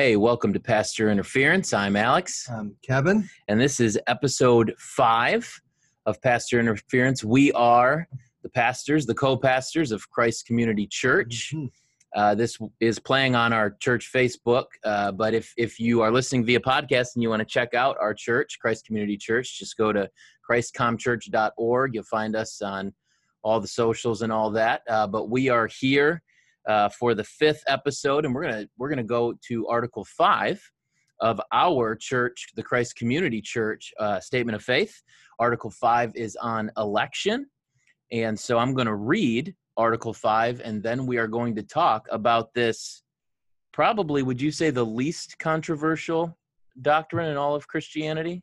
Hey, welcome to Pastor Interference. I'm Alex, I'm Kevin, and this is episode five of Pastor Interference. We are the pastors, the co pastors of Christ Community Church. Mhm. Uh, this is playing on our church Facebook, uh, but if, if you are listening via podcast and you want to check out our church, Christ Community Church, just go to christcomchurch.org. You'll find us on all the socials and all that. Uh, but we are here uh, for the fifth episode, and we're gonna we're gonna go to Article Five of our church, the Christ Community Church uh, Statement of Faith. Article Five is on election, and so I'm to read Article Five, and then we are going to talk about this. Probably, would you say the least controversial doctrine in all of Christianity?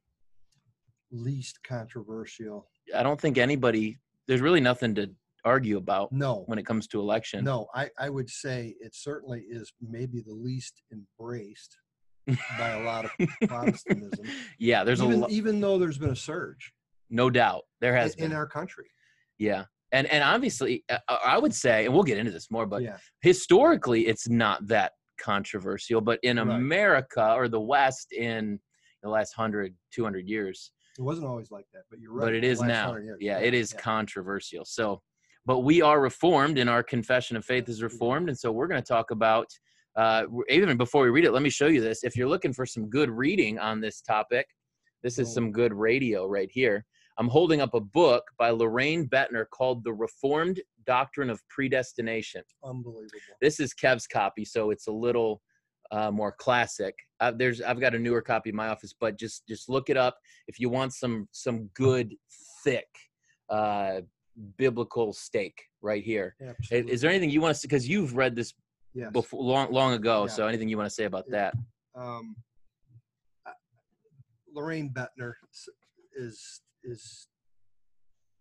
least controversial. I don't think anybody. There's really nothing to argue about No, when it comes to election. no, I, I would say it certainly is maybe the least embraced by a lot of Protestantism. yeah, there's a even, lo- even though there's been a surge no doubt there has in, in our country. Yeah. And and obviously uh, I would say and we'll get into this more but yeah, historically it's not that controversial but in Right. America or the west in the last 100 200 years it wasn't always like that, but you're right. but it is now. 100 years. Yeah, it is yeah. controversial. So but we are reformed and our confession of faith is reformed and so we're going to talk about uh, even before we read it, let me show you this. If you're looking for some good reading on this topic, this is some good radio right here. I'm holding up a book by Loraine Boettner called The Reformed Doctrine of Predestination. Unbelievable. This is Kev's copy, so it's a little uh, more classic. Uh, there's I've got a newer copy in my office, but just just look it up if you want some some good thick uh, biblical steak right here. Is Absolutely. is there anything you want to? Say? Because you've read this yes. before long long ago. Yeah. So anything you want to say about Yeah. that? um, uh, Loraine Boettner is is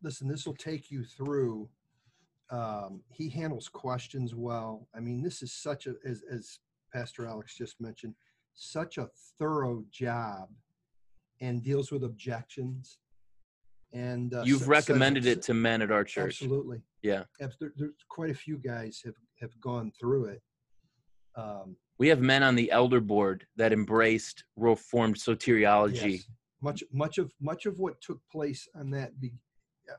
listen. This will take you through. Um, he handles questions well. I mean, this is such a as as Pastor Alex just mentioned, such a thorough job, and deals with objections. And uh, You've recommended it to men at our church. Absolutely. Yeah. There- there's quite a few guys have have gone through it. Um, We have men on the elder board that embraced Reformed soteriology. Yes. Much much of much of what took place on that be,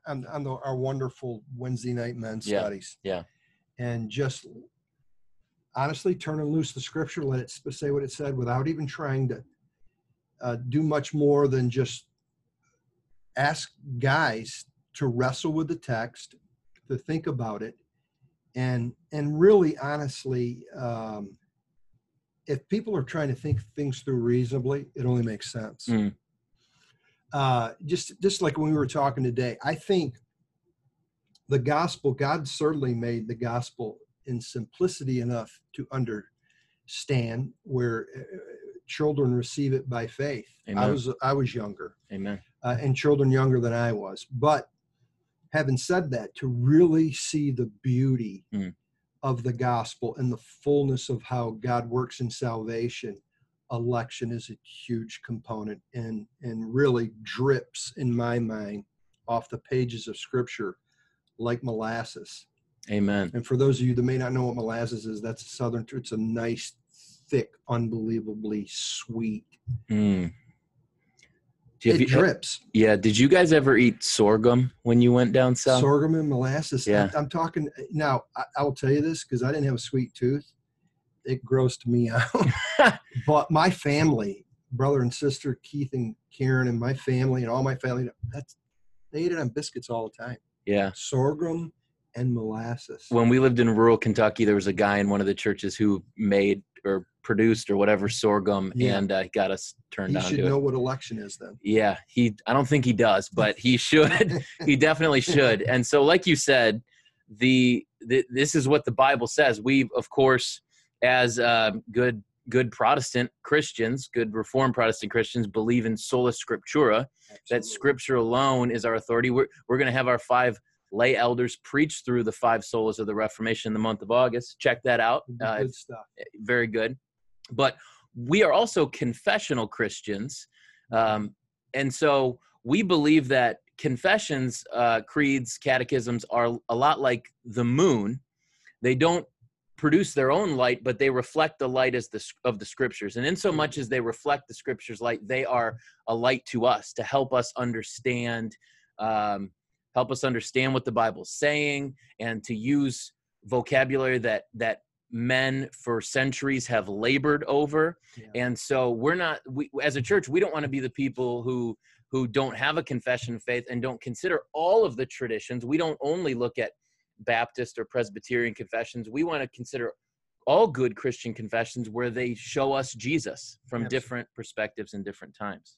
on, on the, our wonderful Wednesday night men's Yeah, studies. yeah. And just honestly turning loose the scripture, let it say what it said without even trying to uh, do much more than just ask guys to wrestle with the text, to think about it, and and really honestly, um, if people are trying to think things through reasonably, it only makes sense. Mm. Uh, just just like when we were talking today, I think the gospel, God certainly made the gospel in simplicity enough to understand where uh, children receive it by faith. I was I was younger Amen. Uh, and children younger than I was. But having said that, to really see the beauty Mm. of the gospel and the fullness of how God works in salvation, election is a huge component and and really drips in my mind off the pages of scripture like molasses. Amen. And for those of you that may not know what molasses is, that's a southern it's a nice, thick, unbelievably sweet. Mm. It you- drips. yeah. Did you guys ever eat sorghum when you went down south? sorghum and molasses. Yeah. I'm, I'm talking now. I, I'll tell you this because I didn't have a sweet tooth. It grossed me out. but my family, brother and sister, Keith and Karen, and my family, and all my family, that's they ate it on biscuits all the time. yeah. Sorghum and molasses. When we lived in rural Kentucky, there was a guy in one of the churches who made or produced or whatever sorghum, Yeah. and uh, got us turned he on should to it. know what election is then. Yeah, he. I don't think he does, but he should. he definitely should. And so, like you said, the, the this is what the Bible says. We, of course, as uh, good good Protestant Christians, good Reformed Protestant Christians, believe in sola scriptura. That Scripture alone is our authority. We're we're going to have our five lay elders preach through the five solas of the Reformation in the month of August. Check that out. Uh, Good stuff. very good. But we are also confessional Christians. Um, and so we believe that confessions, uh, creeds, catechisms are a lot like the moon. They don't produce their own light, but they reflect the light as the of the scriptures. And in so much as they reflect the scriptures light, they are a light to us to help us understand, um, help us understand what the Bible's saying, and to use vocabulary that that men for centuries have labored over. Yeah. And so we're not we as a church, we don't want to be the people who who don't have a confession of faith and don't consider all of the traditions. We don't only look at Baptist or Presbyterian confessions. We want to consider all good Christian confessions where they show us Jesus from Absolutely. different perspectives and different times.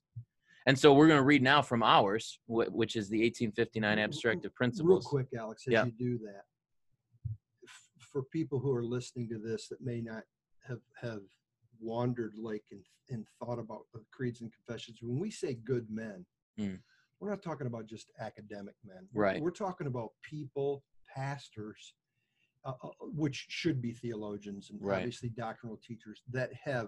And so we're going to read now from ours, which is the 1859 Abstract of Principles. Real quick, Alex, as you do that, for people who are listening to this that may not have have wandered like and, and thought about the creeds and confessions, when we say good men, mm. we're not talking about just academic men. Right. We're talking about people pastors, uh, uh, which should be theologians and right. obviously doctrinal teachers, that have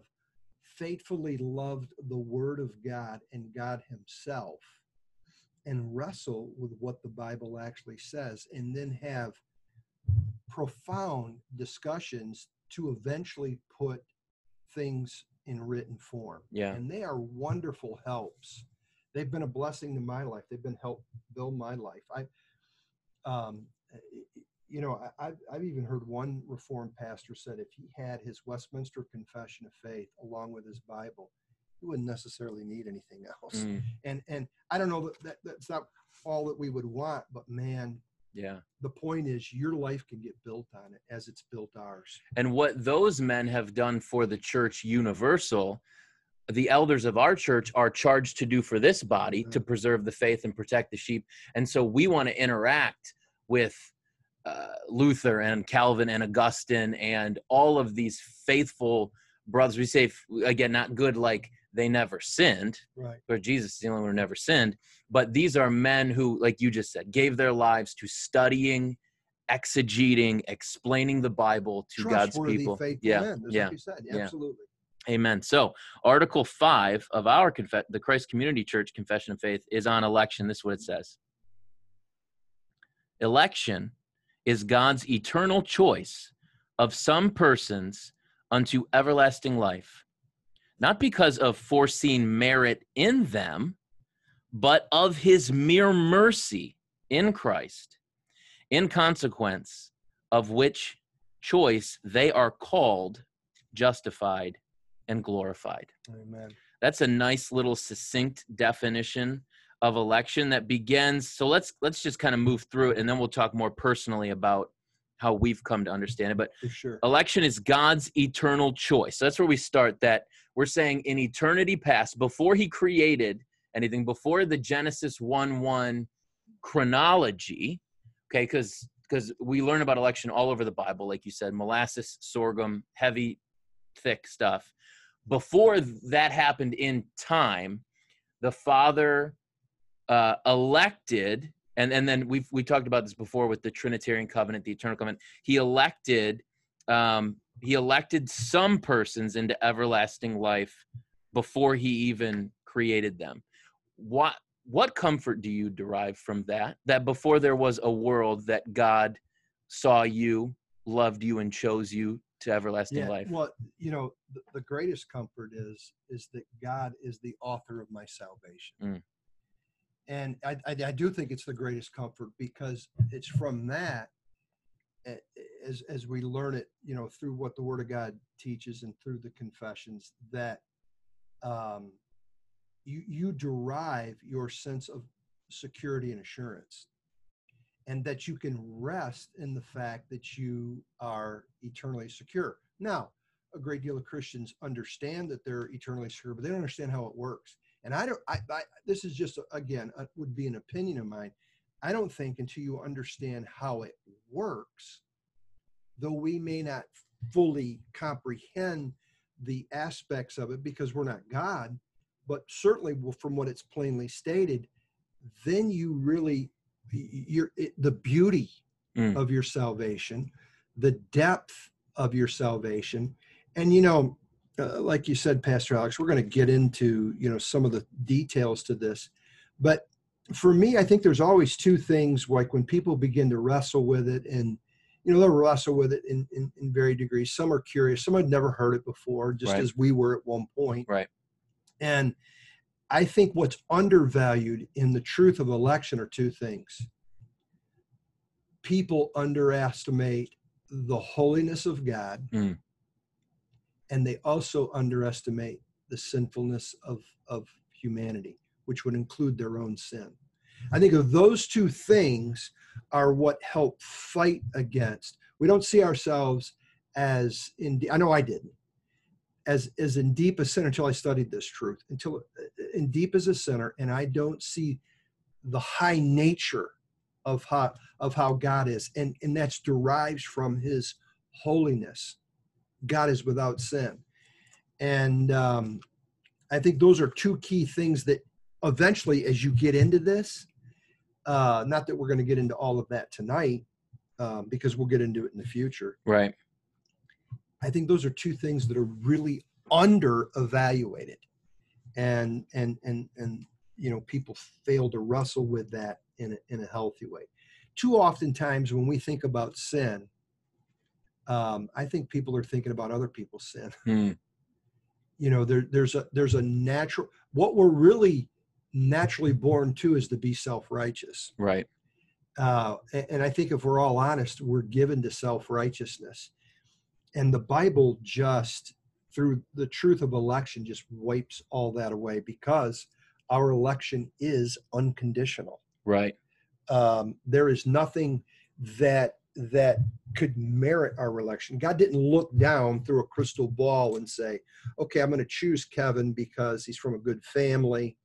faithfully loved the Word of God and God Himself and wrestle with what the Bible actually says, and then have profound discussions to eventually put things in written form. Yeah. And they are wonderful helps. They've been a blessing to my life. They've been help build my life. I um you know, I've, I've even heard one Reformed pastor said if he had his Westminster Confession of Faith along with his Bible, he wouldn't necessarily need anything else. Mm. And and I don't know that, that that's not all that we would want, but man, yeah. The point is your life can get built on it as it's built ours. And what those men have done for the church universal, the elders of our church are charged to do for this body mm-hmm. to preserve the faith and protect the sheep. And so we want to interact with uh, Luther and Calvin and Augustine and all of these faithful brothers. We say again, not good like they never sinned, right? But Jesus is the only one who never sinned. But these are men who, like you just said, gave their lives to studying, exegeting, explaining the Bible to God's people. Yeah, men, yeah. yeah, absolutely. Amen. So, Article Five of our conf- the Christ Community Church Confession of Faith is on election. This is what it says: Election is God's eternal choice of some persons unto everlasting life, not because of foreseen merit in them, but of his mere mercy in Christ, in consequence of which choice they are called, justified, and glorified. Amen. That's a nice little succinct definition of election that begins so let's let's just kind of move through it and then we'll talk more personally about how we've come to understand it but sure. election is god's eternal choice so that's where we start that we're saying in eternity past before he created anything before the genesis 1 1 chronology okay because because we learn about election all over the bible like you said molasses sorghum heavy thick stuff before that happened in time the father uh, elected, and and then we've we talked about this before with the Trinitarian covenant, the eternal covenant. He elected um, he elected some persons into everlasting life before he even created them. What what comfort do you derive from that? That before there was a world, that God saw you, loved you, and chose you to everlasting yeah, life. Well, you know, the, the, greatest comfort is is that God is the author of my salvation. Mm and I, I, I, do think it's the greatest comfort because it's from that as as we learn it you know through what the word of god teaches and through the confessions that um you you derive your sense of security and assurance. And that you can rest in the fact that you are eternally secure. Now a great deal of christians understand that they're eternally secure but they don't understand how it works and I don't, I, I this is just, again, uh, would be an opinion of mine. I don't think until you understand how it works, though we may not fully comprehend the aspects of it because we're not God, but certainly from what it's plainly stated, then you really, you're it, the beauty mm. of your salvation, the depth of your salvation. And, you know, uh, like you said, Pastor Alex, we're going to get into you know some of the details to this, but for me, I think there's always two things like when people begin to wrestle with it and you know they'll wrestle with it in, in in varied degrees some are curious some had never heard it before just Right. as we were at one point Right. and i think what's undervalued in the truth of election are two things people underestimate the holiness of god Mm. And they also underestimate the sinfulness of of humanity which would include their own sin. I think of those two things are what help fight against. We don't see ourselves as in i know i didn't as as in deep a sinner until i studied this truth until in deep as a sinner and i don't see the high nature of how of how god is and and that's derives from his holiness god is without sin and um i think those are two key things that eventually as you get into this uh not that we're going to get into all of that tonight um, because we'll get into it in the future Right. I think those are two things that are really under evaluated, and and and and you know people fail to wrestle with that in a, in a healthy way. Too often times when we think about sin, um, I think people are thinking about other people's sin. Hmm. You know, there there's a there's a natural what we're really naturally born to is to be self righteous. Right. Uh, a- and I think if we're all honest, we're given to self righteousness. And the Bible just, through the truth of election, just wipes all that away because our election is unconditional. Right. Um, there is nothing that that could merit our election. God didn't look down through a crystal ball and say, "Okay, I'm going to choose Kevin because he's from a good family,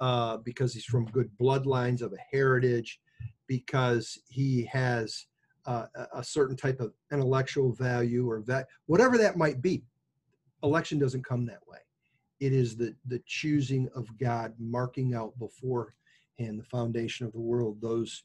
uh, because he's from good bloodlines of a heritage, because he has uh, a- certain type of intellectual value or that whatever that might be." Election doesn't come that way. It is the the choosing of God, marking out beforehand the foundation of the world those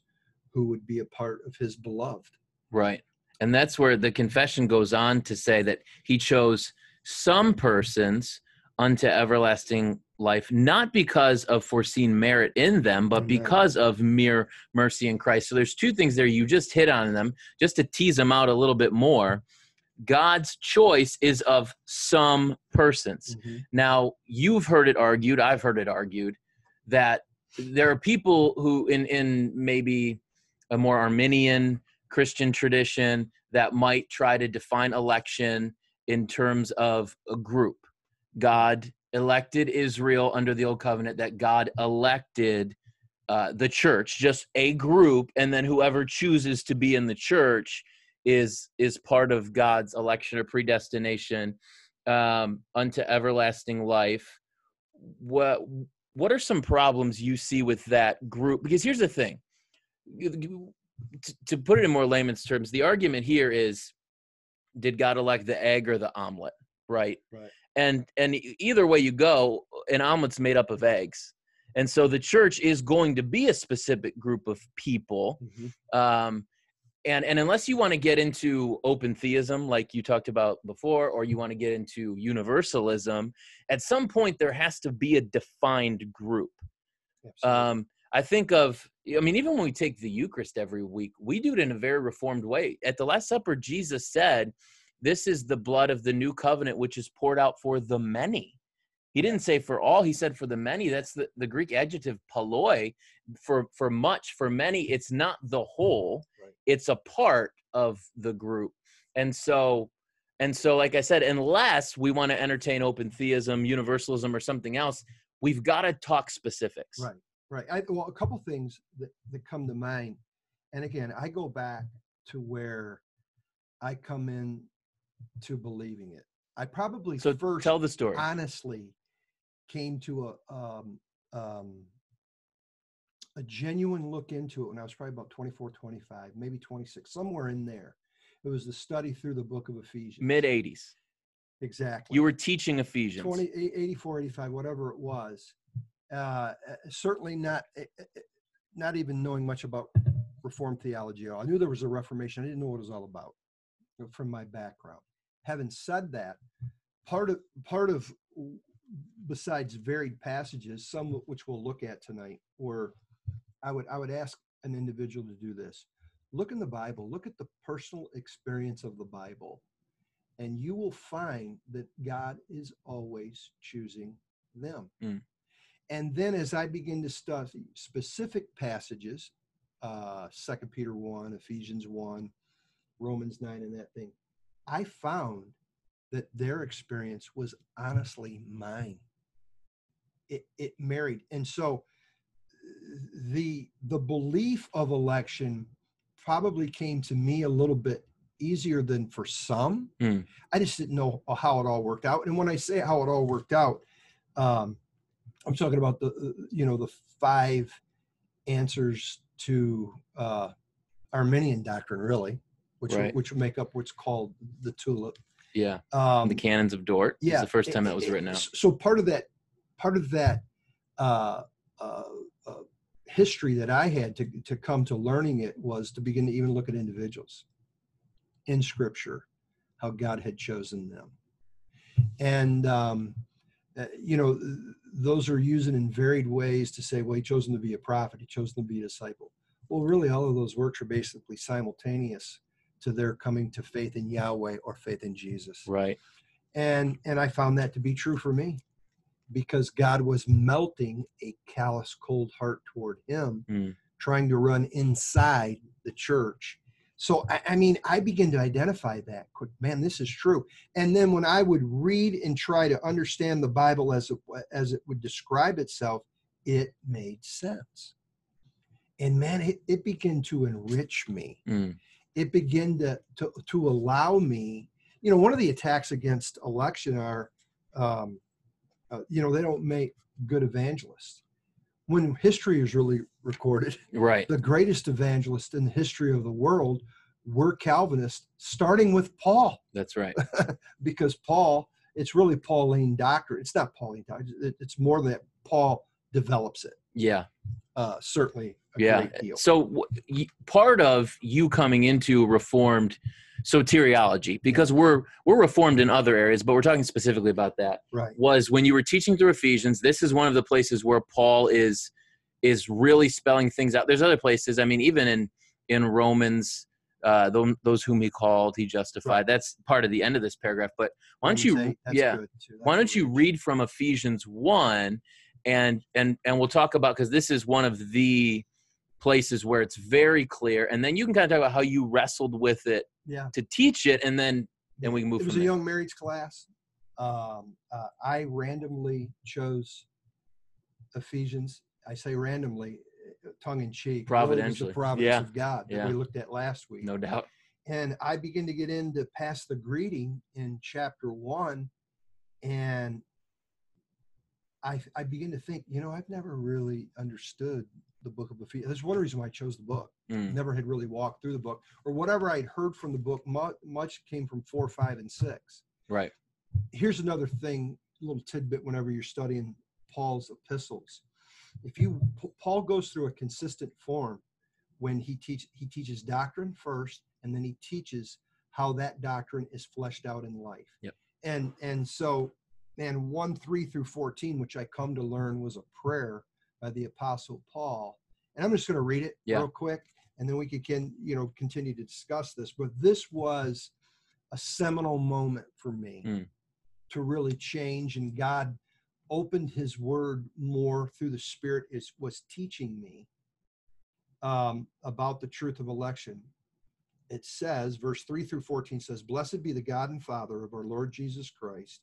who would be a part of His beloved. Right. And that's where the confession goes on to say that he chose some persons unto everlasting life, not because of foreseen merit in them, but Amen. because of mere mercy in Christ. So there's two things there. You just hit on them just to tease them out a little bit more. God's choice is of some persons. Mm-hmm. Now, you've heard it argued, I've heard it argued that there are people who in in maybe a more Arminian Christian tradition that might try to define election in terms of a group. God elected Israel under the old covenant that God elected uh, the church, just a group, and then whoever chooses to be in the church is is part of God's election or predestination um, unto everlasting life. What what are some problems you see with that group? Because here's the thing, to, to put it in more layman's terms, the argument here is, did God elect the egg or the omelet? Right. Right. And and either way you go, an omelet's made up of eggs, and so the church is going to be a specific group of people Mhm. um, and and unless you want to get into open theism like you talked about before or you want to get into universalism at some point there has to be a defined group um, i think of i mean even when we take the eucharist every week we do it in a very reformed way. At the last supper jesus said this is the blood of the new covenant which is poured out for the many. He didn't say for all he said for the many. That's the, the greek adjective polloi for for much for many it's not the whole. Right. it's a part of the group. And so and so like i said unless we want to entertain open theism universalism or something else we've got to talk specifics. Right. Right. I, well, a couple things that, that come to mind. And again, I go back to where I come in to believing it. I probably so first tell the story honestly came to a um, um, a genuine look into it when I was probably about 24, 25, maybe 26, somewhere in there. It was the study through the book of Ephesians. mid 80s Exactly. you were teaching ephesians 20, 84, 85, whatever it was. Uh, uh, certainly not, uh, uh, not even knowing much about Reformed theology. I knew there was a Reformation. I didn't know what it was all about uh, from my background. Having said that, part of part of besides varied passages, some which we'll look at tonight, or I would I would ask an individual to do this: look in the Bible, look at the personal experience of the Bible, and you will find that God is always choosing them. Mm. And then as I begin to study specific passages, uh, 2 Peter 1, Ephesians 1, Romans 9, and that thing, I found that their experience was honestly mine. It, it married. And so the the belief of election probably came to me a little bit easier than for some. Mm. I just didn't know how it all worked out. And when I say how it all worked out, um, I'm talking about the you know the five answers to uh, Arminian doctrine, really, which Right. which make up what's called the tulip. Yeah. Um, the Canons of Dort. Yeah. the first time it- that was it- written out. So part of that, part of that uh, uh, uh, history that I had to to come to learning it was to begin to even look at individuals in Scripture, how God had chosen them, and um, uh, you know those are used in varied ways to say, well, he chose them to be a prophet, he chose them to be a disciple. Well, really, all of those works are basically simultaneous to their coming to faith in Yahweh or faith in Jesus Right. and and i found that to be true for me because god was melting a callous cold heart toward him Mm. trying to run inside the church so I, I mean i begin to identify that quick man this is true. And then when i would read and try to understand the bible as it as it would describe itself it made sense. And man it, it began to enrich me. Mm. it began to, to to allow me you know one of the attacks against election are um, uh, you know they don't make good evangelists when history is really recorded Right. the greatest evangelists in the history of the world were calvinists starting with paul That's right. because paul it's really pauline doctrine it's not pauline doctrine it's more that paul develops it Yeah. uh, certainly yeah so w- y- part of you coming into reformed soteriology because we're we're reformed in other areas but we're talking specifically about that right. was when you were teaching through ephesians this is one of the places where paul is is really spelling things out. There's other places i mean even in in romans uh those, those whom he called he justified. Right. that's part of the end of this paragraph but why don't you that's yeah why don't you read from ephesians 1 and and and we'll talk about because this is one of the places where it's very clear and then you can kind of talk about how you wrestled with it yeah to teach it and then then we can move it was from a there. young marriage class um, uh, i randomly chose ephesians i say randomly uh, tongue-in-cheek Really, it was Providentially. the providence Yeah. of god that Yeah. we looked at last week no doubt and I begin to get into past the greeting in chapter one, and I I begin to think, you know, I've never really understood the book of Ephesians. That's one reason why I chose the book. Mm, Never had really walked through the book, or whatever I'd heard from the book. Much, much came from four, five, and six. right Here's another thing, little tidbit. Whenever you're studying Paul's epistles, if you Paul goes through a consistent form when he teach he teaches doctrine first and then he teaches how that doctrine is fleshed out in life Yep. and and so and 1 3 through 14 which i come to learn was a prayer by the apostle paul and i'm just going to read it Yeah. real quick and then we can, can you know continue to discuss this but this was a seminal moment for me Mm. to really change and god opened his word more through the spirit is was teaching me um, about the truth of election it says verse 3 through 14 says blessed be the god and father of our lord jesus christ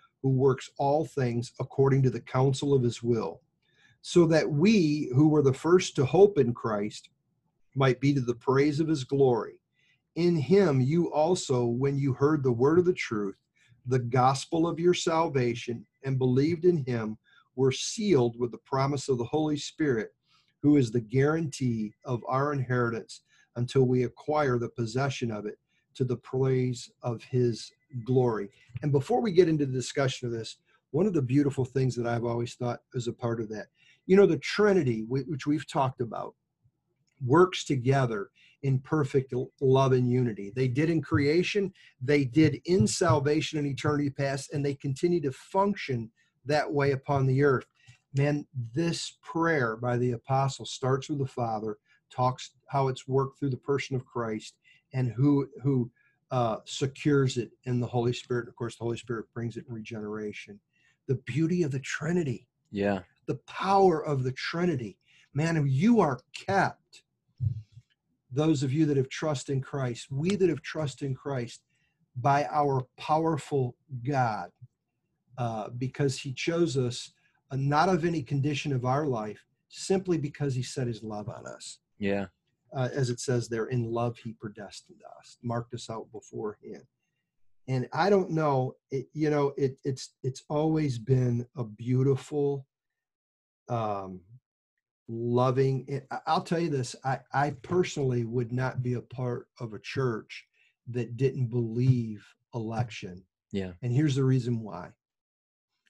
who works all things according to the counsel of his will, so that we who were the first to hope in Christ might be to the praise of his glory. In him you also, when you heard the word of the truth, the gospel of your salvation, and believed in him, were sealed with the promise of the Holy Spirit, who is the guarantee of our inheritance until we acquire the possession of it to the praise of his glory. And before we get into the discussion of this, one of the beautiful things that I've always thought is a part of that, you know, the Trinity, which we've talked about, works together in perfect love and unity. They did in creation, they did in salvation and eternity past, and they continue to function that way upon the earth. Man, this prayer by the apostle starts with the Father, talks how it's worked through the person of Christ, and who who uh, secures it in the Holy Spirit. Of course, the Holy Spirit brings it in regeneration. The beauty of the Trinity. Yeah. The power of the Trinity. Man, you are kept. Those of you that have trust in Christ, we that have trust in Christ, by our powerful God, uh, because He chose us uh, not of any condition of our life, simply because He set His love on us. Yeah uh, as it says there, in love he predestined us, marked us out beforehand. And I don't know, it, you know, it, it's it's always been a beautiful, um, loving. It, I'll tell you this: I, I personally would not be a part of a church that didn't believe election. Yeah. And here's the reason why.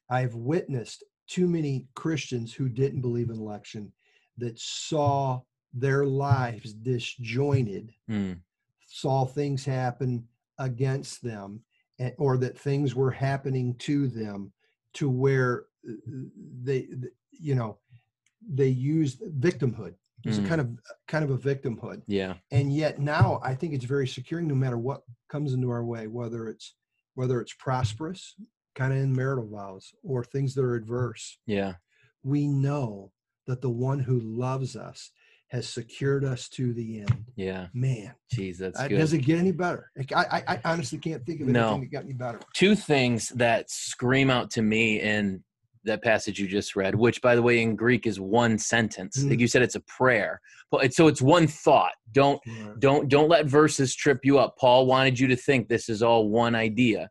I've witnessed too many Christians who didn't believe in election that saw their lives disjointed, mm. saw things happen against them, and, or that things were happening to them to where uh, they, you know, they used victimhood. It's mm. a kind of kind of a victimhood. Yeah. And yet now I think it's very securing no matter what comes into our way, whether it's whether it's prosperous, kind of in marital vows, or things that are adverse. Yeah. We know that the one who loves us has secured us to the end. Yeah. Man. Jeez, that's uh, good. Does it get any better? I, I, I honestly can't think of anything no. that got any better. Two things that scream out to me in that passage you just read, which by the way in Greek is one sentence. Mm-hmm. Like you said, it's a prayer. But so it's one thought. Don't yeah. don't don't let verses trip you up. Paul wanted you to think this is all one idea.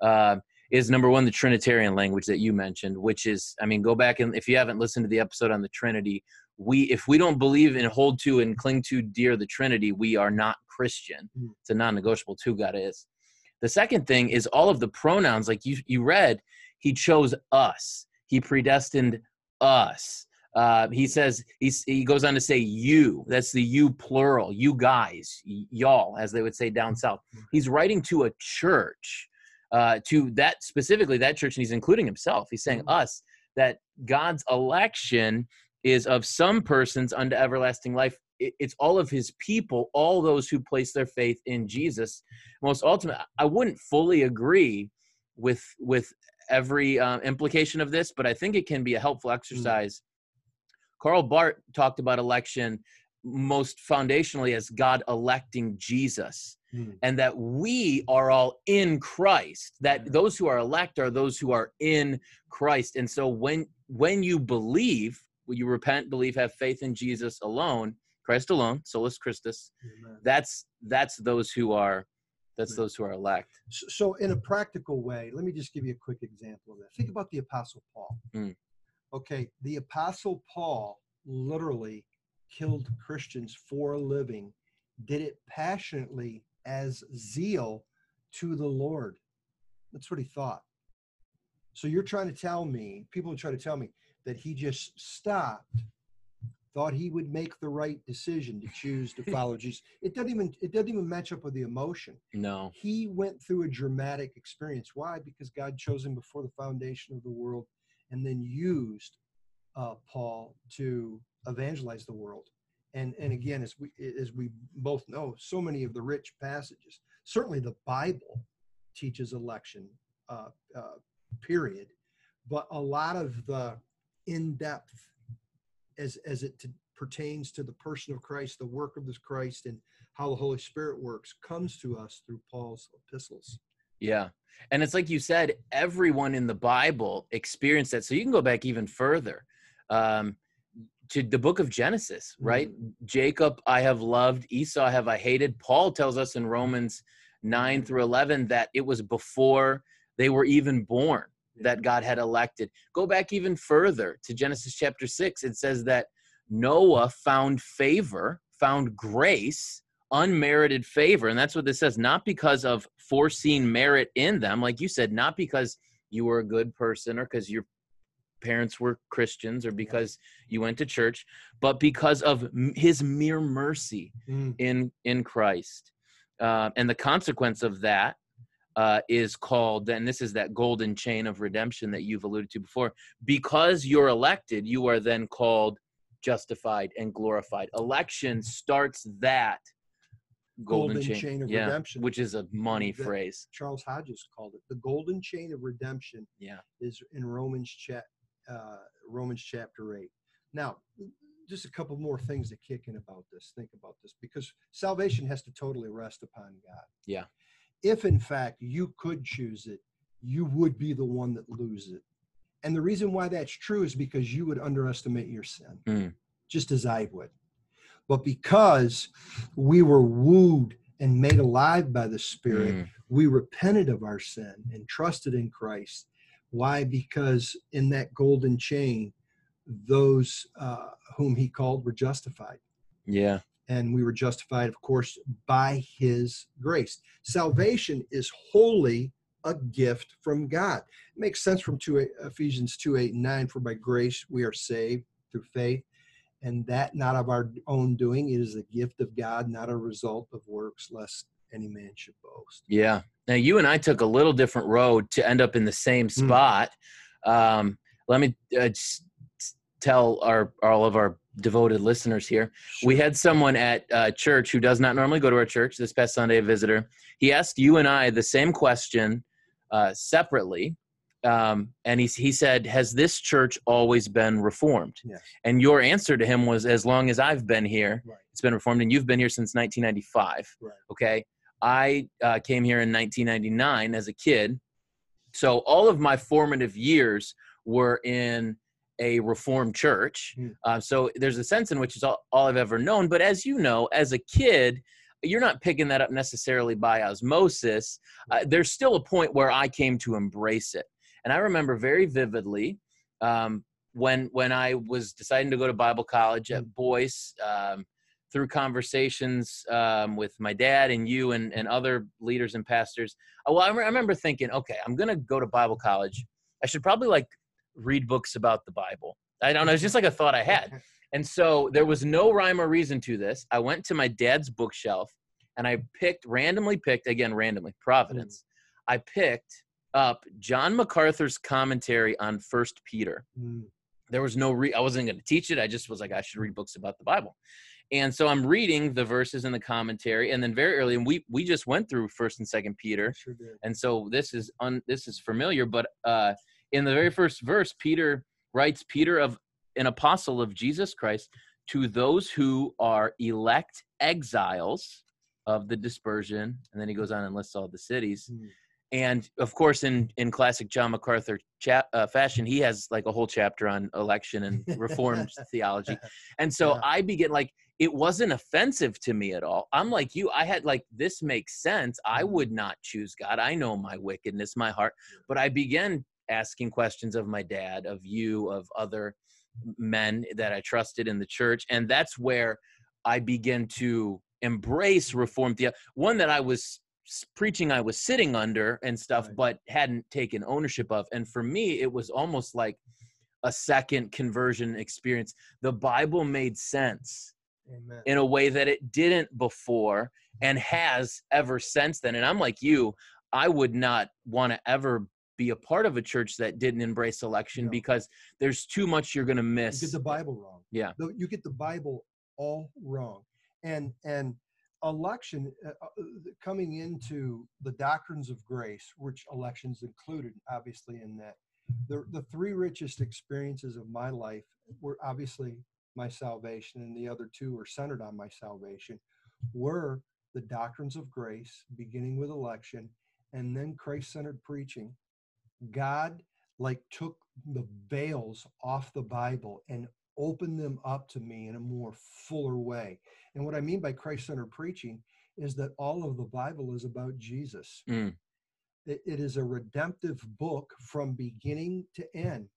Uh, is number one the Trinitarian language that you mentioned, which is, I mean, go back and if you haven't listened to the episode on the Trinity, we if we don't believe and hold to and cling to dear the Trinity, we are not Christian. Mm. It's a non-negotiable. Two God is. The second thing is all of the pronouns, like you you read, he chose us. He predestined us. Uh, he says he's, he goes on to say you. That's the you plural. You guys, y'all, as they would say down south. He's writing to a church, uh, to that specifically that church, and he's including himself. He's saying mm. us that God's election is of some persons unto everlasting life it's all of his people all those who place their faith in jesus most ultimate i wouldn't fully agree with with every uh, implication of this but i think it can be a helpful hmm. exercise mm. karl barth talked about election most foundationally as god electing jesus mm. and that we are all in christ that those who are elect are those who are in christ and so when when you believe when you repent, believe, have faith in Jesus alone, Christ alone, solus Christus. Amen. That's that's those who are that's those who are elect. So, in a practical way, let me just give you a quick example of that. Think about the Apostle Paul. Mm. Okay, the Apostle Paul literally killed Christians for a living, did it passionately as zeal to the Lord. That's what he thought. So you're trying to tell me, people try to tell me, that he just stopped thought he would make the right decision to choose to follow Jesus. It doesn't even it doesn't even match up with the emotion. No. He went through a dramatic experience. Why? Because God chose him before the foundation of the world and then used uh, Paul to evangelize the world. And and again, as we as we both know, so many of the rich passages, certainly the Bible teaches election, uh, uh, period. But a lot of the in depth as as it pertains to the person of Christ, the work of this Christ, and how the Holy Spirit works comes to us through Paul's epistles. Yeah. And it's like you said, everyone in the Bible experienced that. So you can go back even further um, to the book of Genesis, right? Mm-hmm. Jacob I have loved, Esau have I hated. Paul tells us in Romans 9 through 11 that it was before they were even born that God had elected. Go back even further to Genesis chapter 6. It says that Noah found favor, found grace, unmerited favor. And that's what this says, not because of foreseen merit in them, like you said, not because you were a good person or because your parents were Christians or because you went to church, but because of his mere mercy mm. in in Christ. Uh, and the consequence of that uh, is called, and this is that golden chain of redemption that you've alluded to before. Because you're elected, you are then called justified and glorified. Election starts that golden, golden chain, chain, of yeah, redemption, which is a money phrase. Charles Hodges called it the golden chain of redemption. Yeah, is in Romans chat uh, Romans chapter eight. Now, just a couple more things to kick in about this. Think about this because salvation has to totally rest upon God. Yeah if in fact you could choose it, you would be the one that loses it. And the reason why that's true is because you would underestimate your sin, mm. just as I would. But because we were wooed and made alive by the Spirit, mm. we repented of our sin and trusted in Christ. Why? Because in that golden chain, those uh, whom He called were justified. Yeah and we were justified, of course, by his grace. Salvation is wholly a gift from God. It makes sense from 2, Ephesians 2 8 and 9 For by grace we are saved through faith, and that not of our own doing. It is a gift of God, not a result of works, lest any man should boast. Yeah. Now, you and I took a little different road to end up in the same hmm. spot. Mm. Um, let me uh, tell our all of our devoted listeners here. Sure. We had someone at uh, church who does not normally go to our church this past Sunday, a visitor. He asked you and I the same question uh, separately. Um, and he, he said, Has this church always been reformed? Yes. And your answer to him was, As long as I've been here, right. it's been reformed. And you've been here since 1995. Right. Okay. I uh, came here in 1999 as a kid. So all of my formative years were in a reformed church. Mm. Uh, so there's a sense in which it's all, all I've ever known. But as you know, as a kid, you're not picking that up necessarily by osmosis. Uh, there's still a point where I came to embrace it. And I remember very vividly um, when when I was deciding to go to Bible college at hmm. Boyce. Um, through conversations um, with my dad and you and, and other leaders and pastors, uh, well, I, re- I remember thinking, okay, I'm going to go to Bible college. I should probably like read books about the Bible. I don't know. It's just like a thought I had. And so there was no rhyme or reason to this. I went to my dad's bookshelf and I picked, randomly picked, again, randomly, Providence. Mm. I picked up John MacArthur's commentary on First Peter. Mm. There was no, re- I wasn't going to teach it. I just was like, I should read books about the Bible. And so I'm reading the verses in the commentary, and then very early, and we we just went through First and Second Peter, sure and so this is un, this is familiar. But uh, in the very first verse, Peter writes, Peter of an apostle of Jesus Christ, to those who are elect exiles of the dispersion. And then he goes on and lists all the cities. Mm. And of course, in, in classic John MacArthur cha- uh, fashion, he has like a whole chapter on election and reformed theology. And so yeah. I begin like, it wasn't offensive to me at all. I'm like you, I had like, this makes sense. I hmm. would not choose God. I know my wickedness, my heart. But I began asking questions of my dad, of you, of other men that I trusted in the church. And that's where I begin to embrace reform theology. One that I was preaching I was sitting under and stuff, right. but hadn't taken ownership of. And for me, it was almost like a second conversion experience. The Bible made sense Amen. in a way that it didn't before and has ever since then. And I'm like you, I would not want to ever be a part of a church that didn't embrace election no. because there's too much you're going to miss. You get the Bible wrong. Yeah. You get the Bible all wrong. And and election uh, uh, coming into the doctrines of grace, which elections included, obviously in that. The the three richest experiences of my life were obviously my salvation, and the other two are centered on my salvation, were the doctrines of grace, beginning with election, and then Christ centered preaching. God like took the veils off the Bible and opened them up to me in a more fuller way. And what I mean by Christ centered preaching is that all of the Bible is about Jesus. Mm. It, it is a redemptive book from beginning to end.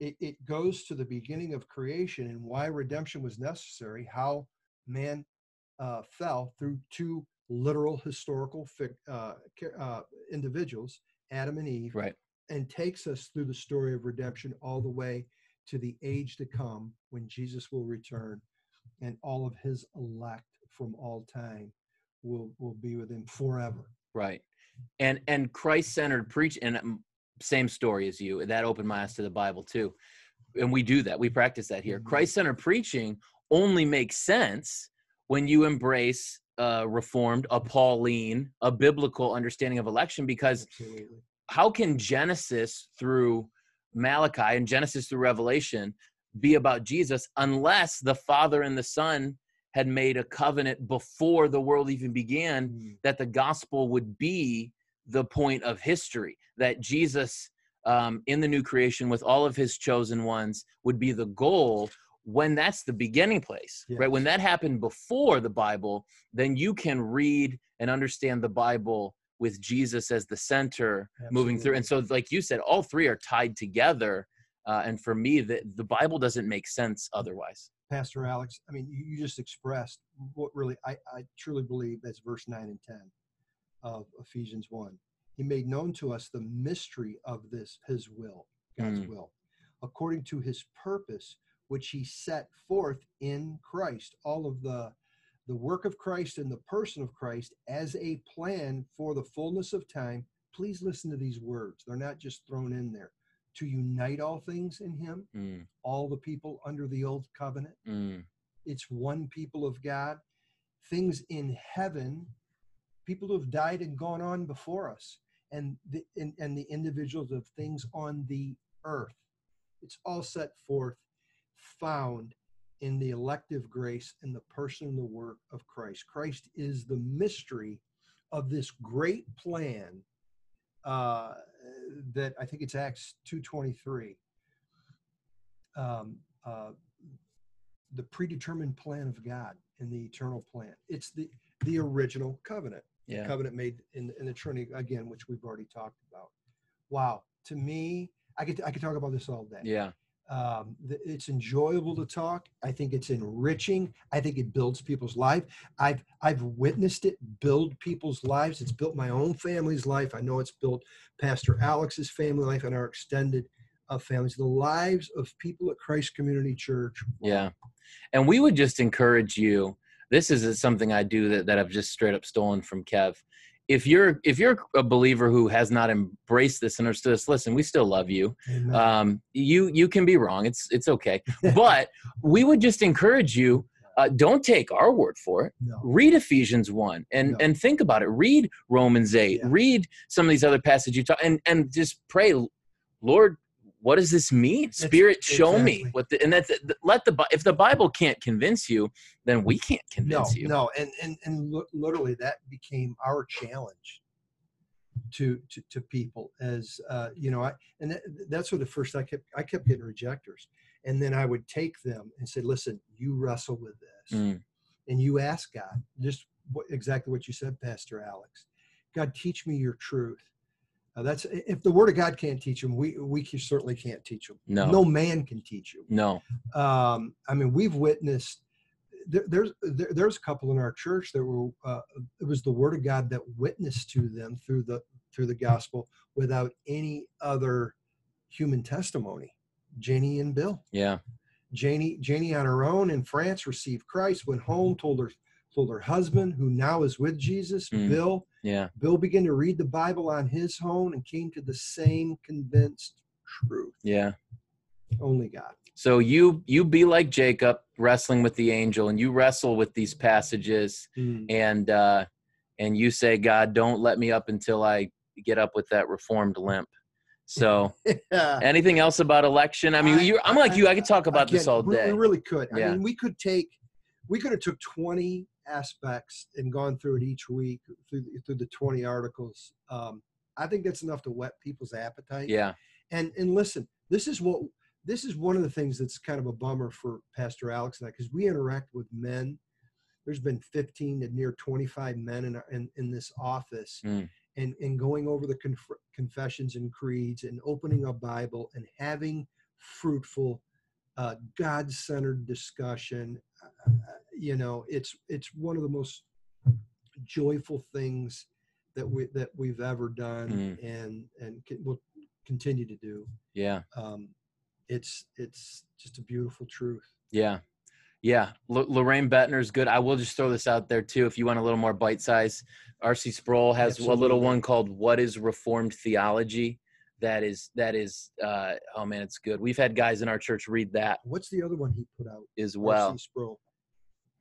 It, it goes to the beginning of creation and why redemption was necessary, how man uh, fell through two literal historical uh, uh, individuals, Adam and Eve, right. and takes us through the story of redemption all the way to the age to come when Jesus will return and all of his elect from all time will will be with him forever. Right. And and Christ-centered preach and um, same story as you. That opened my eyes to the Bible too. And we do that. We practice that here. Mhm. Christ-centered preaching only makes sense when you embrace a reformed, a Pauline, a biblical understanding of election because Absolutely. how can Genesis through Malachi and Genesis through Revelation be about Jesus unless the Father and the Son had made a covenant before the world even began Mm. that the gospel would be the point of history, that Jesus um, in the new creation with all of his chosen ones would be the goal when that's the beginning place, right? When that happened before the Bible, then you can read and understand the Bible with Jesus as the center moving through. And so, like you said, all three are tied together. Uh, and for me, the, the Bible doesn't make sense otherwise. Pastor Alex, I mean, you, you just expressed what really I, I truly believe that's verse 9 and 10 of Ephesians 1. He made known to us the mystery of this, his will, God's Mm. will, according to his purpose, which he set forth in Christ. All of the the work of Christ and the person of Christ as a plan for the fullness of time. Please listen to these words. They're not just thrown in there. To unite all things in him, Mm, all the people under the old covenant mm, it's one people of God. Things in heaven, people who have died and gone on before us, and the and, and the individuals of things on the earth. It's all set forth, found in the elective grace and the person and the work of Christ. Christ is the mystery of this great plan uh, that I think it's Acts two twenty three. Um, uh, the predetermined plan of God and the eternal plan. It's the the original covenant, yeah. covenant made in in the Trinity again, which we've already talked about. Wow, to me, I could I could talk about this all day. Yeah. Um, it's enjoyable to talk. I think it's enriching. I think it builds people's life. I've I've witnessed it build people's lives. It's built my own family's life. I know it's built Pastor Alex's family life and our extended uh, families, the lives of people at Christ Community Church. Yeah. And we would just encourage you. This is something I do that, that I've just straight up stolen from Kev. If you're if you're a believer who has not embraced this and understood this, listen, we still love you. Um, you you can be wrong. It's it's okay. But we would just encourage you. Uh, don't take our word for it. no. Read Ephesians one and No. and think about it. Read Romans eight. Yeah. Read some of these other passages you talk and and just pray, Lord, what does this mean? Spirit, show me exactly. what the and that's let the if the Bible can't convince you, then we can't no, convince you. no, and and and literally that became our challenge to to, to people as uh, you know, I and that, that's what the first I kept I kept getting rejectors, and then I would take them and say, listen, you wrestle with this, Mm, and you ask God just what, exactly what you said, Pastor Alex. God, teach me your truth. Uh, that's if the Word of God can't teach them, we we can- certainly can't teach them. no, No man can teach you. no, um, I mean, we've witnessed. There, there's there, there's a couple in our church that were. Uh, it was the word of God that witnessed to them through the through the gospel without any other human testimony. Janie and Bill. yeah, Janie Janie on her own in France received Christ. Went home, told her told her husband, who now is with Jesus. Mm. Bill yeah, Bill began to read the Bible on his own and came to the same convinced truth. yeah. Only God. So you you be like Jacob wrestling with the angel, and you wrestle with these passages, and uh, and you say, God, don't let me up until I get up with that reformed limp. So, Yeah. anything else about election? I mean, I- I'm like you. I could talk about this all day. We really could. I mean, we could take, we could have took 20 aspects and gone through it each week through, through the 20 articles. Um, I think that's enough to whet people's appetite. Yeah. And and listen, this is what this is one of the things that's kind of a bummer for Pastor Alex and I because we interact with men. There's been 15 to near 25 men in our, in, in this office, Mm. and and going over the conf- confessions and creeds and opening a Bible and having fruitful, uh, God-centered discussion. You know, it's it's one of the most joyful things that we that we've ever done, Mm. and and can, will continue to do Yeah. um, it's it's just a beautiful truth. Yeah. Yeah. L- Loraine Boettner's good. I will just throw this out there too. If you want a little more bite size, RC Sproul has a little one called What is Reformed Theology? That is, that is, uh, oh man, it's good. We've had guys in our church read that What's the other one he put out? as well. R.C. Sproul.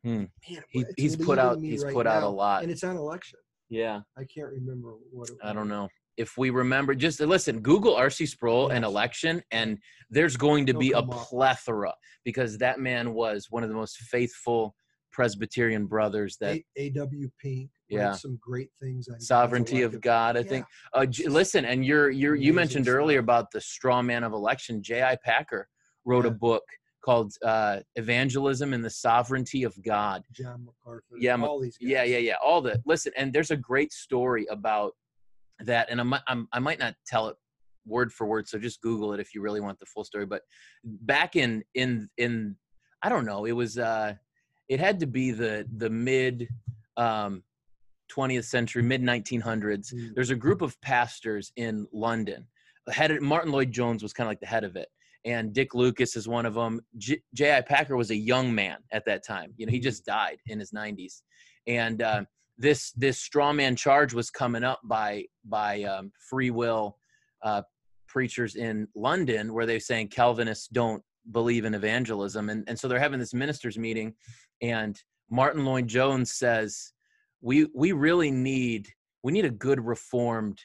Hmm. Man, He, it's he's put leaving out, me he's right put out a now, lot. and it's on election. Yeah. I can't remember what it I don't know. If we remember, just listen, Google RC Sproul and Yes. election, and there's going to It'll be a come up. plethora because that man was one of the most faithful Presbyterian brothers that A- A.W. Pink. Yeah. some great things God's sovereignty of God. I Yeah. think. Uh, J- listen, and you're you're you mentioned earlier about the straw man of election. J.I. Packer wrote a book called uh, "Evangelism and the Sovereignty of God." John MacArthur. Yeah, all these. Guys. Yeah, yeah, yeah. All the listen, and there's a great story about that, and I might I'm, I might not tell it word for word, so just Google it if you really want the full story. But back in in in I don't know, it was uh, it had to be the the mid um, 20th century, mid 1900s. Mm. There's a group of pastors in London. Head Martyn Lloyd-Jones was kind of like the head of it, and Dick Lucas is one of them. J.I. Packer was a young man at that time. You know, he just died in his 90s, and uh, this this straw man charge was coming up by by um, free will uh, preachers in London, where they're saying Calvinists don't believe in evangelism, and and so they're having this ministers meeting, and Martyn Lloyd-Jones says, "We we really need we need a good reformed."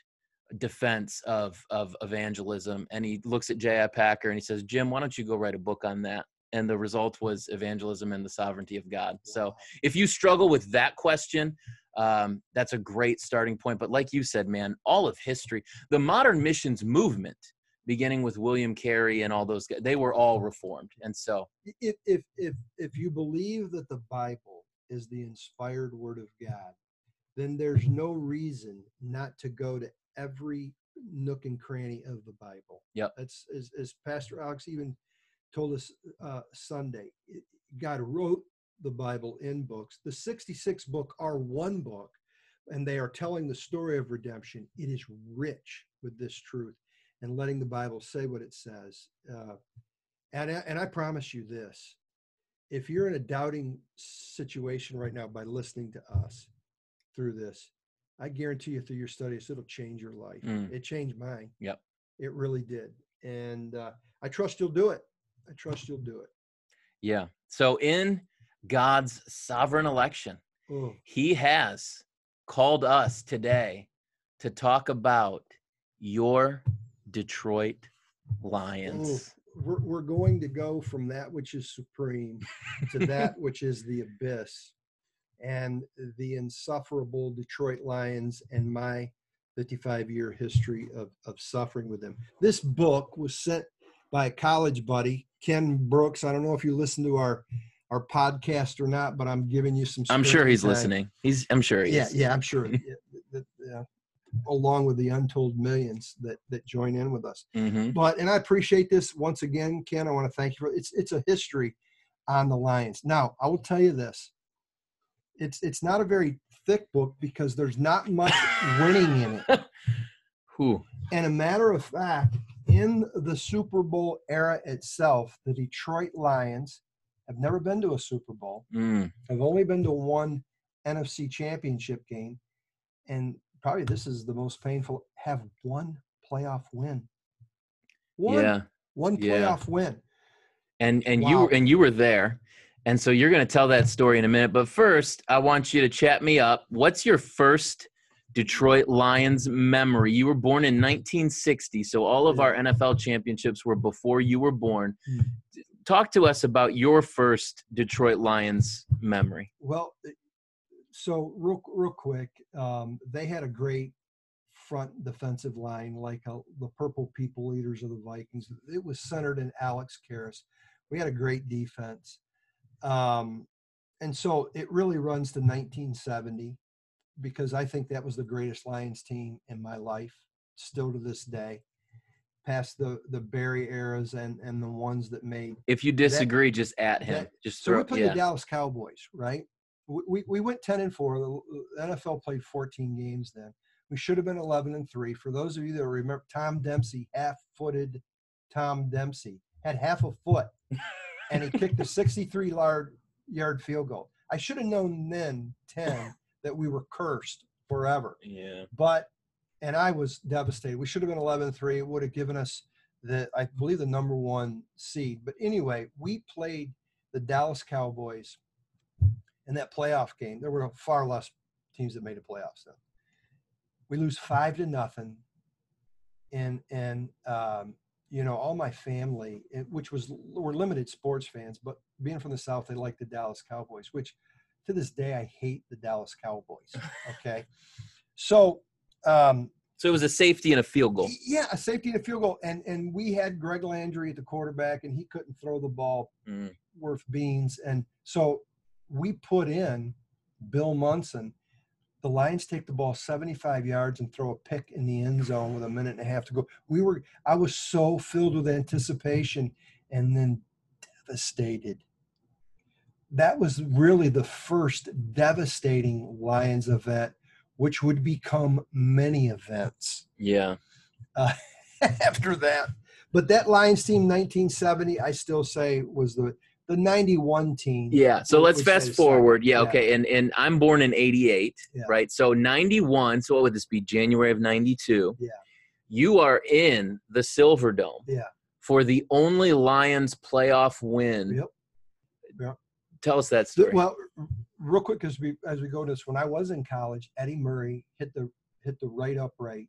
defense of of evangelism and he looks at J.I. Packer and he says Jim why don't you go write a book on that and the result was evangelism and the sovereignty of God so if you struggle with that question um, that's a great starting point but like you said man all of history the modern missions movement beginning with william carey and all those guys they were all reformed and so if if if if you believe that the Bible is the inspired word of God, then there's no reason not to go to every nook and cranny of the Bible. Yeah, That's as, as Pastor Alex even told us uh, Sunday. God wrote the Bible in books. The 66 book are one book, and they are telling the story of redemption. It is rich with this truth, and letting the Bible say what it says. Uh, and I, and I promise you this: if you're in a doubting situation right now by listening to us through this, I guarantee you through your studies, it'll change your life. Mm. It changed mine. Yep. It really did. And uh, I trust you'll do it. I trust you'll do it. yeah so in god's sovereign election he has called us today to talk about your detroit lions oh, we're, we're going to go from that which is supreme to that which is the abyss and the insufferable Detroit Lions and my 55 year history of, of suffering with them. This book was sent by a college buddy, Ken Brooks. I don't know if you listen to our our podcast or not, but I'm giving you some. i'm sure he's time. listening he's i'm sure he Yeah, is yeah, I'm sure. Yeah, yeah, along with the untold millions that that join in with us hmm but and I appreciate this once again, Ken. I want to thank you for it's it's a history on the Lions. Now I will tell you this: it's it's not a very thick book because there's not much winning in it. Who? And a matter of fact, in the Super Bowl era itself, the Detroit Lions have never been to a Super Bowl. Mm, Have only been to one NFC Championship game, and probably this is the most painful. Have one playoff win. One yeah. one Yeah. playoff win. And and you Wow. and you were there. And so you're going to tell that story in a minute, but first I want you to chat me up. What's your first Detroit Lions memory. You were born in 1960, so all of Yeah. our NFL championships were before you were born. Hmm. Talk to us about your first Detroit Lions memory. Well, so real real quick, um, they had a great front defensive line, like uh, the Purple People Eaters of the Vikings. It was centered in Alex Karras. We had a great defense, um, and so it really runs to 1970 because I think that was the greatest Lions team in my life, still to this day. Past the the Barry eras and and the ones that made If you disagree, just at him. that- just so we throw. played Yeah. the Dallas Cowboys, right? We, we we went ten and four. The NFL played fourteen games then. We should have been eleven and three. For those of you that remember, Tom Dempsey, half-footed Tom Dempsey, had half a foot, and he kicked a sixty-three yard yard field goal. I should have known then ten that we were cursed forever Yeah. but and I was devastated. We should have been 11-3. It would have given us the I believe the number one seed. But anyway, we played the Dallas Cowboys in that playoff game. There were far less teams that made the playoffs then. We lose five to nothing, and and um, you know all my family, it- which was were limited sports fans, but being from the South, they liked the Dallas Cowboys, which to this day I hate the Dallas Cowboys. Okay, so um, So it was a safety and a field goal. yeah, a safety and a field goal, and and we had Greg Landry at the quarterback, and he couldn't throw the ball Mm. worth beans, and so we put in Bill Munson. The Lions take the ball 75 yards and throw a pick in the end zone with a minute and a half to go. We were, I was so filled with anticipation, and then devastated. That was really the first devastating Lions event, which would become many events Yeah. after that. But that Lions team, 1970, I still say was the the 91 team. Yeah. So let's fast forward. Yeah, Yeah. Okay. And and I'm born in '88, Yeah. right? So '91. So what would this be? January of '92. Yeah. You are in the Silver Dome. Yeah. For the only Lions playoff win. Yep. Yep. Tell us that story. Well, real quick as we as we go to this, when I was in college, Eddie Murray hit the hit the right upright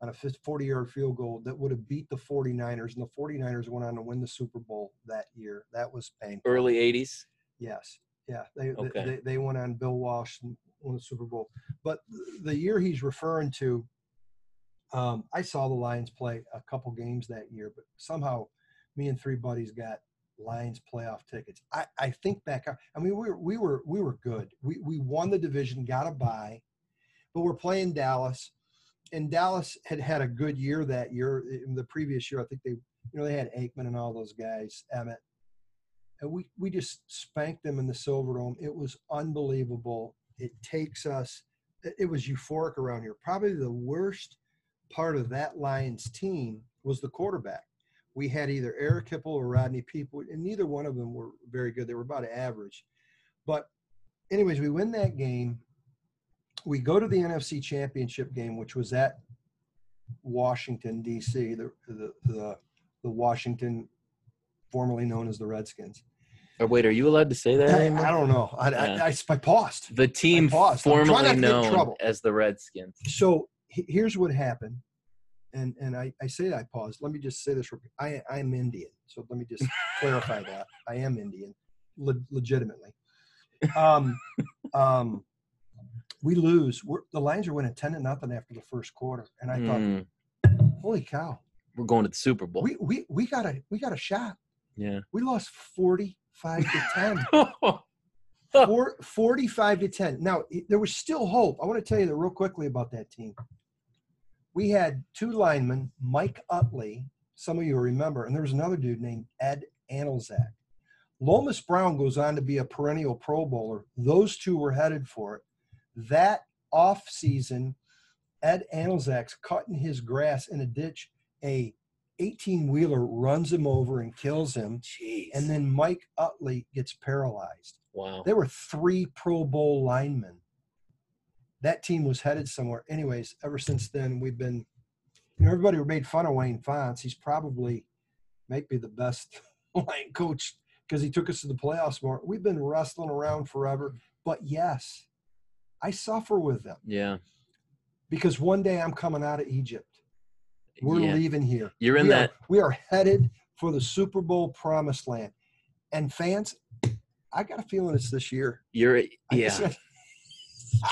on a 40 yard field goal that would have beat the 49ers, and the 49ers went on to win the Super Bowl that year. That was painful. Early '80s. Yes. Yeah. They, they- Okay. they, they went on Bill Walsh and won the Super Bowl. But the year he's referring to, um, I saw the Lions play a couple games that year, but somehow me and three buddies got Lions playoff tickets. I, I think back, I mean, we were, we were, we were good. We, we won the division, got a bye, but we're playing Dallas and Dallas had had a good year that year. In the previous year, I think they, you know, they had Aikman and all those guys, Emmitt and we we just spanked them in the Silverdome. It was unbelievable. It takes us. it- was euphoric around here. Probably the worst part of that Lions team was the quarterback. We had either Eric Hipple or Rodney Peete, and neither one of them were very good. They were about average. But, anyways, we win that game. We go to the NFC Championship game, which was at Washington D.C. The the the, the Washington, formerly known as the Redskins. Or wait, are you allowed to say that I. I don't know. I, Yeah. I, I, I paused. the team paused. Trying not formerly to get in known as the Redskins. So he- here's what happened, and and I, I say I paused. Let me just say this. I I am Indian, so let me just clarify that I am Indian, le- legitimately. Um, um, we lose. We're, the Lions are winning ten to nothing after the first quarter, and I thought, Mm, holy cow, we're going to the Super Bowl. we we we got a we got a shot. yeah. We lost forty five to ten. Four, 45 to 10. Now, there was still hope. I want to tell you that real quickly about that team. We had two linemen, Mike Utley, some of you remember, and there was another dude named Ed Andolsek. Lomas Brown goes on to be a perennial Pro Bowler. Those two were headed for it. That off season, Ed Andolsek's cutting his grass in a ditch. A 18 wheeler runs him over and kills him. Jeez. And then Mike Utley gets paralyzed. wow. There were three Pro Bowl linemen. That team was headed somewhere. Anyways, ever since then, we've been, you know, everybody made fun of Wayne Fontes. He's probably, might be the best line coach because he took us to the playoffs more. We've been wrestling around forever. But yes, I suffer with them. Yeah. because one day I'm coming out of Egypt. We're Yeah. leaving here. You're in we that. Are, we are headed for the Super Bowl promised land. And fans, I got a feeling it's this year. You're I yeah. just-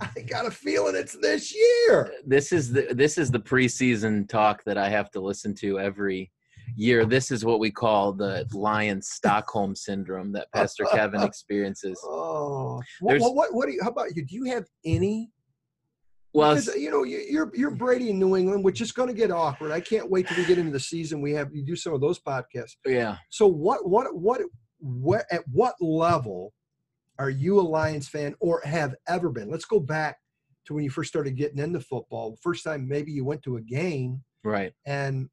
I got a feeling it's this year. This is the this is the preseason talk that I have to listen to every year. This is what we call the Lions Stockholm syndrome that Pastor Kevin experiences. Oh, what, what, what, do you, how about you? Do you have any? Well, Because, you know, you- you're you're Brady in New England, which is going to get awkward. I can't wait till we get into the season. We have you do some of those podcasts. yeah. So what what what what at what level are you a Lions fan or have ever been? Let's go back to when you first started getting into football. First time maybe you went to a game Right. and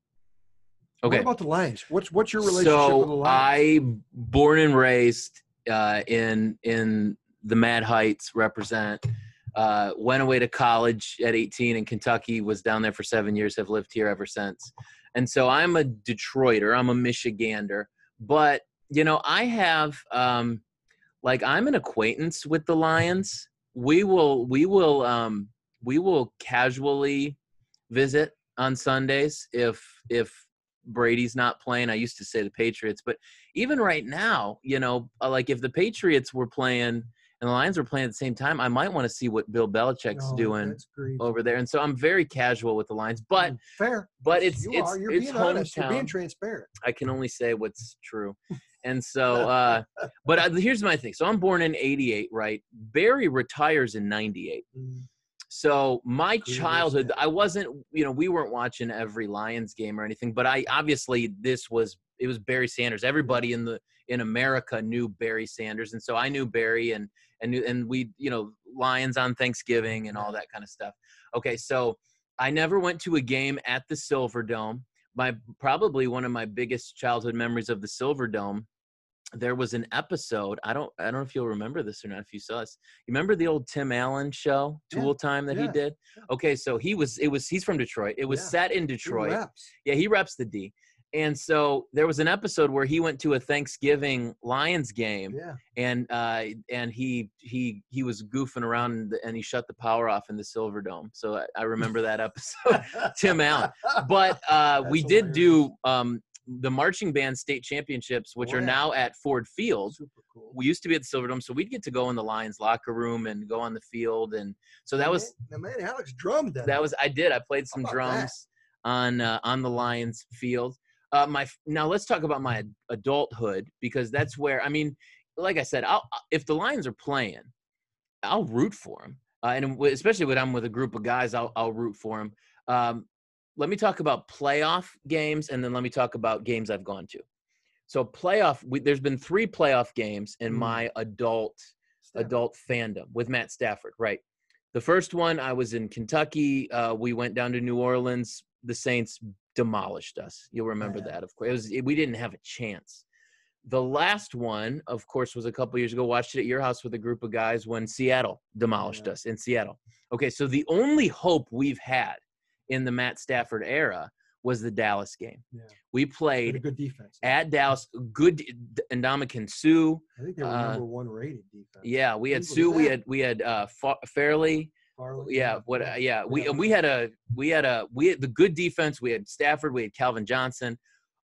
Okay. what about the Lions? What's what's your relationship with the so Lions? I born and raised uh, in in the Mad Heights. Represent. Uh, went away to college at 18 in Kentucky. Was down there for seven years. Have lived here ever since. And so I'm a Detroiter. I'm a Michigander. But you know, I have um, like I'm an acquaintance with the Lions. We will we will um, we will casually visit on Sundays if if Brady's not playing. I used to say the Patriots, but even right now, you know, uh, like if the Patriots were playing and the Lions were playing at the same time, I might want to see what Bill Belichick's doing Oh, great. over there. And so I'm very casual with the Lions, but fair. but it's you it's. You're it's being honest. You're being transparent. I can only say what's true. And so, uh, but uh, here's my thing. So I'm born in '88, right? Barry retires in '98. Mm, So my childhood. I wasn't, you know, we weren't watching every Lions game or anything, but I obviously this was it was Barry Sanders. Everybody in the in America knew Barry Sanders, and so I knew Barry and and and we, you know, Lions on Thanksgiving and all that kind of stuff. Okay, so I never went to a game at the Silver Dome. My probably one of my biggest childhood memories of the Silver Dome. There was an episode. I don't. I don't know if you'll remember this or not. If you saw this, you remember the old Tim Allen show, Yeah, Tool Time, that he did. Okay, so he was. It was. He's from Detroit. It was Yeah. set in Detroit. reps. Yeah, he reps the D. And so there was an episode where he went to a Thanksgiving Lions game, Yeah. and uh, and he he he was goofing around and, he shut the power off in the Silver Dome. So I, I remember that episode. Tim Allen. But uh, we did do um, the marching band state championships, which Oh, are yeah. now at Ford Field. Cool. We used to be at the Silver Dome, so we'd get to go in the Lions locker room and go on the field, and so that was now, man, Alex drummed that. that was I did. I played some about that? drums on uh, on the Lions field. Uh, my now let's talk about my adulthood because that's where I mean, like I said, I'll, if the Lions are playing, I'll root for them, uh, and especially when I'm with a group of guys, I'll I'll root for them. Um, let me talk about playoff games, and then let me talk about games I've gone to. So playoff, we, there's been three playoff games in Mm. my adult Step. adult fandom with Matt Stafford, right? The first one, I was in Kentucky. Uh, we went down to New Orleans. The Saints demolished us. You'll remember Yeah. that, of course. It was, it- we didn't have a chance. The last one, of course, was a couple years ago. Watched it at your house with a group of guys when Seattle demolished Yeah. us in Seattle. Okay, so the only hope we've had in the Matt Stafford era was the Dallas game. Yeah. We They had a played good defense. at Dallas. Good Ndamukong Suh. I think they were uh, number one rated defense. Yeah, we had Suh. We had we had uh, Fa- Fairley. Farley, Yeah, what? Uh, yeah, we Yeah. we had a we had a we had the good defense. We had Stafford. We had Calvin Johnson,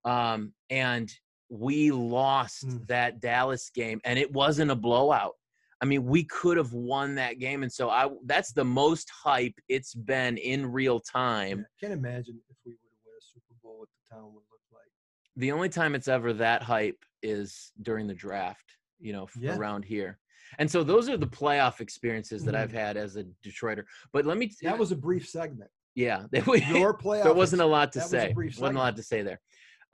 um, and we lost Mm. that Dallas game, and it wasn't a blowout. I mean, we could have won that game, and so I that's the most hype it's been in real Yeah, time. Can't imagine if we would have won a Super Bowl what the town would look like. The only time it's ever that hype is during the draft, you know, Yeah. around here. And so those are the playoff experiences that I've Mhm. had as a Detroiter. But let me, That was a brief segment. yeah, Your playoff. there wasn't a lot to that was a say. brief wasn't a lot to say there.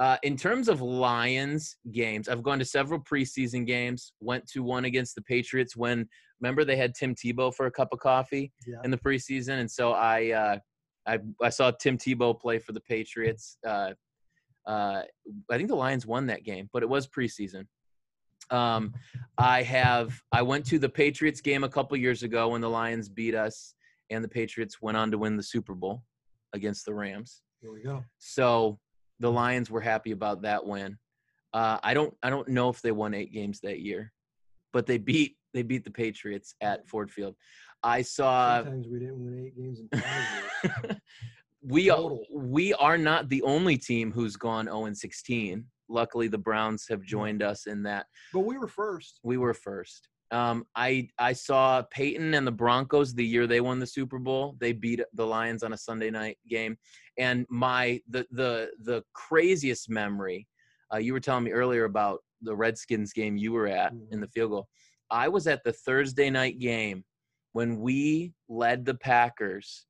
Uh, in terms of Lions games, I've gone to several preseason games. Went to one against the Patriots when remember they had Tim Tebow for a cup of coffee Yeah. in the preseason, and so I uh, I I saw Tim Tebow play for the Patriots. Uh, uh, I think the Lions won that game, but it was preseason. Um, I have I went to the Patriots game a couple years ago when the Lions beat us, and the Patriots went on to win the Super Bowl against the Rams. Here we go. So the Lions were happy about that win. Uh, I don't I don't know if they won eight games that year, but they beat They beat the Patriots at Ford Field. I saw. Sometimes we didn't win eight games in five years. we are, Total. we are not the only team who's gone 0 and 16. Luckily, the Browns have joined us in that. But we were first. We were first. Um, I I saw Peyton and the Broncos the year they won the Super Bowl. They beat the Lions on a Sunday night game, and my the the the craziest memory. Uh, you were telling me earlier about the Redskins game you were at in the field goal. I was at the Thursday night game when we led the Packers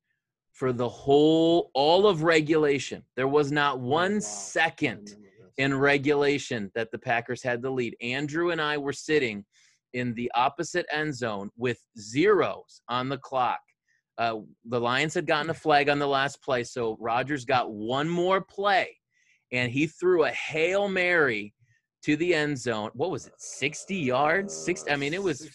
for the whole all of regulation. There was not one Oh, wow. Second in regulation that the Packers had the lead. Andrew and I were sitting in the opposite end zone with zeros on the clock. Uh, the Lions had gotten a flag on the last play, so Rodgers got one more play, and he threw a hail mary to the end zone. What was it? Sixty yards? Six. I mean, it was